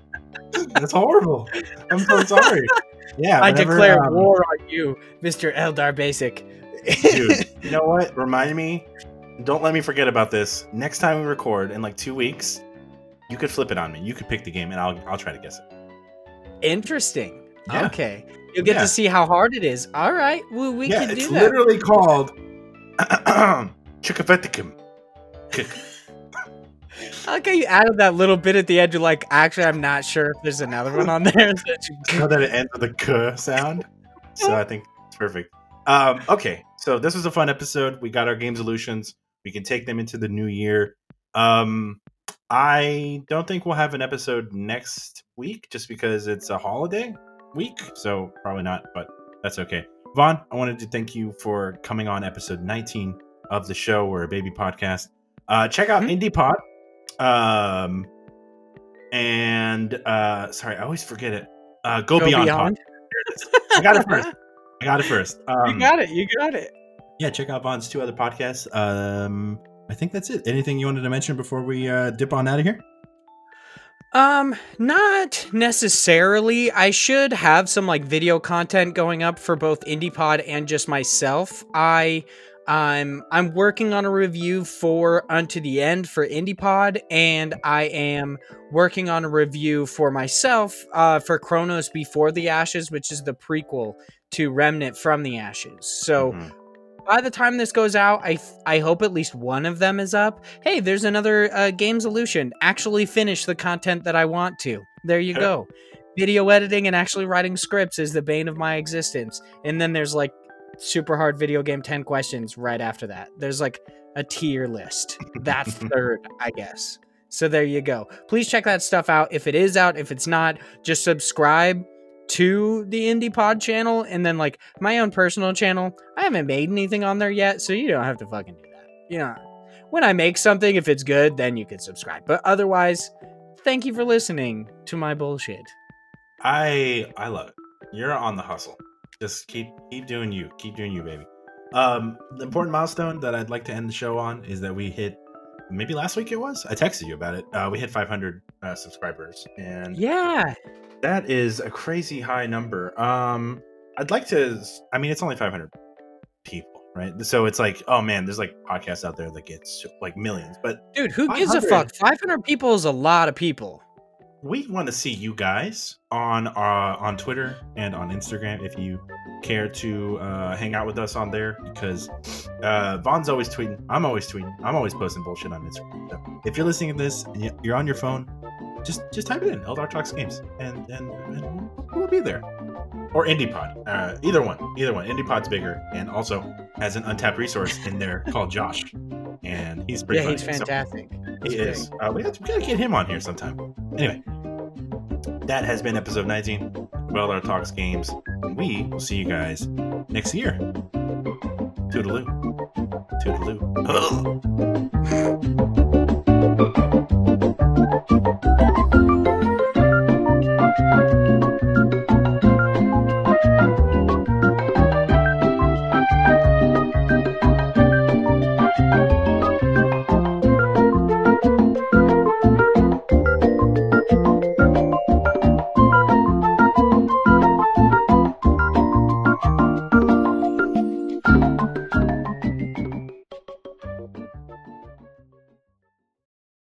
[SPEAKER 1] that's horrible. I'm so sorry. Yeah,
[SPEAKER 2] i
[SPEAKER 1] whenever,
[SPEAKER 2] declare
[SPEAKER 1] um,
[SPEAKER 2] war on you mr eldar basic
[SPEAKER 1] dude. You know what? Remind me. Don't let me forget about this. Next time we record in like two weeks, you could flip it on me. You could pick the game, and I'll I'll try to guess it.
[SPEAKER 2] Interesting.
[SPEAKER 3] Yeah.
[SPEAKER 2] Okay. You'll get
[SPEAKER 3] Yeah.
[SPEAKER 2] to see how hard it is. All right. Well, we
[SPEAKER 3] yeah,
[SPEAKER 2] can do that.
[SPEAKER 3] It's literally called.
[SPEAKER 1] Chickafeticum.
[SPEAKER 2] Okay, you added that little bit at the end. You're like, actually, I'm not sure if there's another one on there.
[SPEAKER 1] You know that it ends with a k sound, so I think it's perfect. Um, okay, so this was a fun episode. We got our game solutions. We can take them into the new year. Um, I don't think we'll have an episode next week just because it's a holiday week, so probably not. But that's okay. Vaughn, I wanted to thank you for coming on episode 19 of the show. We're a baby podcast. Uh, check out
[SPEAKER 2] Mhm.
[SPEAKER 1] Indie Pod. Um, and uh, sorry, I always forget it. Uh, go,
[SPEAKER 2] Go
[SPEAKER 1] beyond.
[SPEAKER 2] Beyond.
[SPEAKER 1] Pod. There it is. I got it first. I got it first. Um,
[SPEAKER 2] you got it. You got it.
[SPEAKER 3] Yeah, check out Vaughn's two other podcasts. Um, I think that's it. Anything you wanted to mention before we uh, dip on out of here?
[SPEAKER 2] Um, not necessarily. I should have some like video content going up for both IndiePod and just myself. I I'm I'm working on a review for Unto the End for IndiePod, and I am working on a review for myself uh, for Chronos Before the Ashes, which is the prequel to Remnant from the Ashes. So
[SPEAKER 1] mhm.
[SPEAKER 2] By the time this goes out, I I hope at least one of them is up. Hey, there's another uh, game solution. Actually, finish the content that I want to. There you go. Video editing and actually writing scripts is the bane of my existence. And then there's like super hard video game 10 questions right after that. There's like a tier list. That's third, I guess. So there you go. Please check that stuff out. If it is out, if it's not, just subscribe to the Indie Pod channel and then like my own personal channel. I haven't made anything on there yet, so you don't have to fucking do that. You know, when I make something, if it's good, then you can subscribe. But otherwise, thank you for listening to my bullshit.
[SPEAKER 1] I I love it. You're on the hustle. Just keep keep doing you. Keep doing you, baby. Um, the important milestone that I'd like to end the show on is that we hit maybe last week it was. I texted you about it. Uh, we hit 500 uh, subscribers, and
[SPEAKER 2] Yeah.
[SPEAKER 1] that is a crazy high number. Um, I'd like to. I mean, it's only 500 people, right? So it's like, oh man, there's like podcasts out there that get so- like millions, but
[SPEAKER 2] Dude, who gives a fuck? 500 people is a lot of people.
[SPEAKER 1] we want to see you guys on uh, on Twitter and on Instagram if you care to uh, hang out with us on there because uh, Vaughn's always tweeting. I'm always tweeting. I'm always posting bullshit on Instagram. So if you're listening to this and you're on your phone, just just type it in Eldar Talks Games and and, and we'll, be there. Or IndiePod, uh, either one, either one. IndiePod's bigger and also has an untapped resource in there called Josh, and he's pretty.
[SPEAKER 2] yeah, he's
[SPEAKER 1] funny. So-
[SPEAKER 2] fantastic.
[SPEAKER 1] he
[SPEAKER 2] He's
[SPEAKER 1] is. Uh, we, have to, we gotta get him on here sometime. Anyway, that has been episode 19. of our talks games. And we will see you guys next year. Toodaloo. Toodaloo.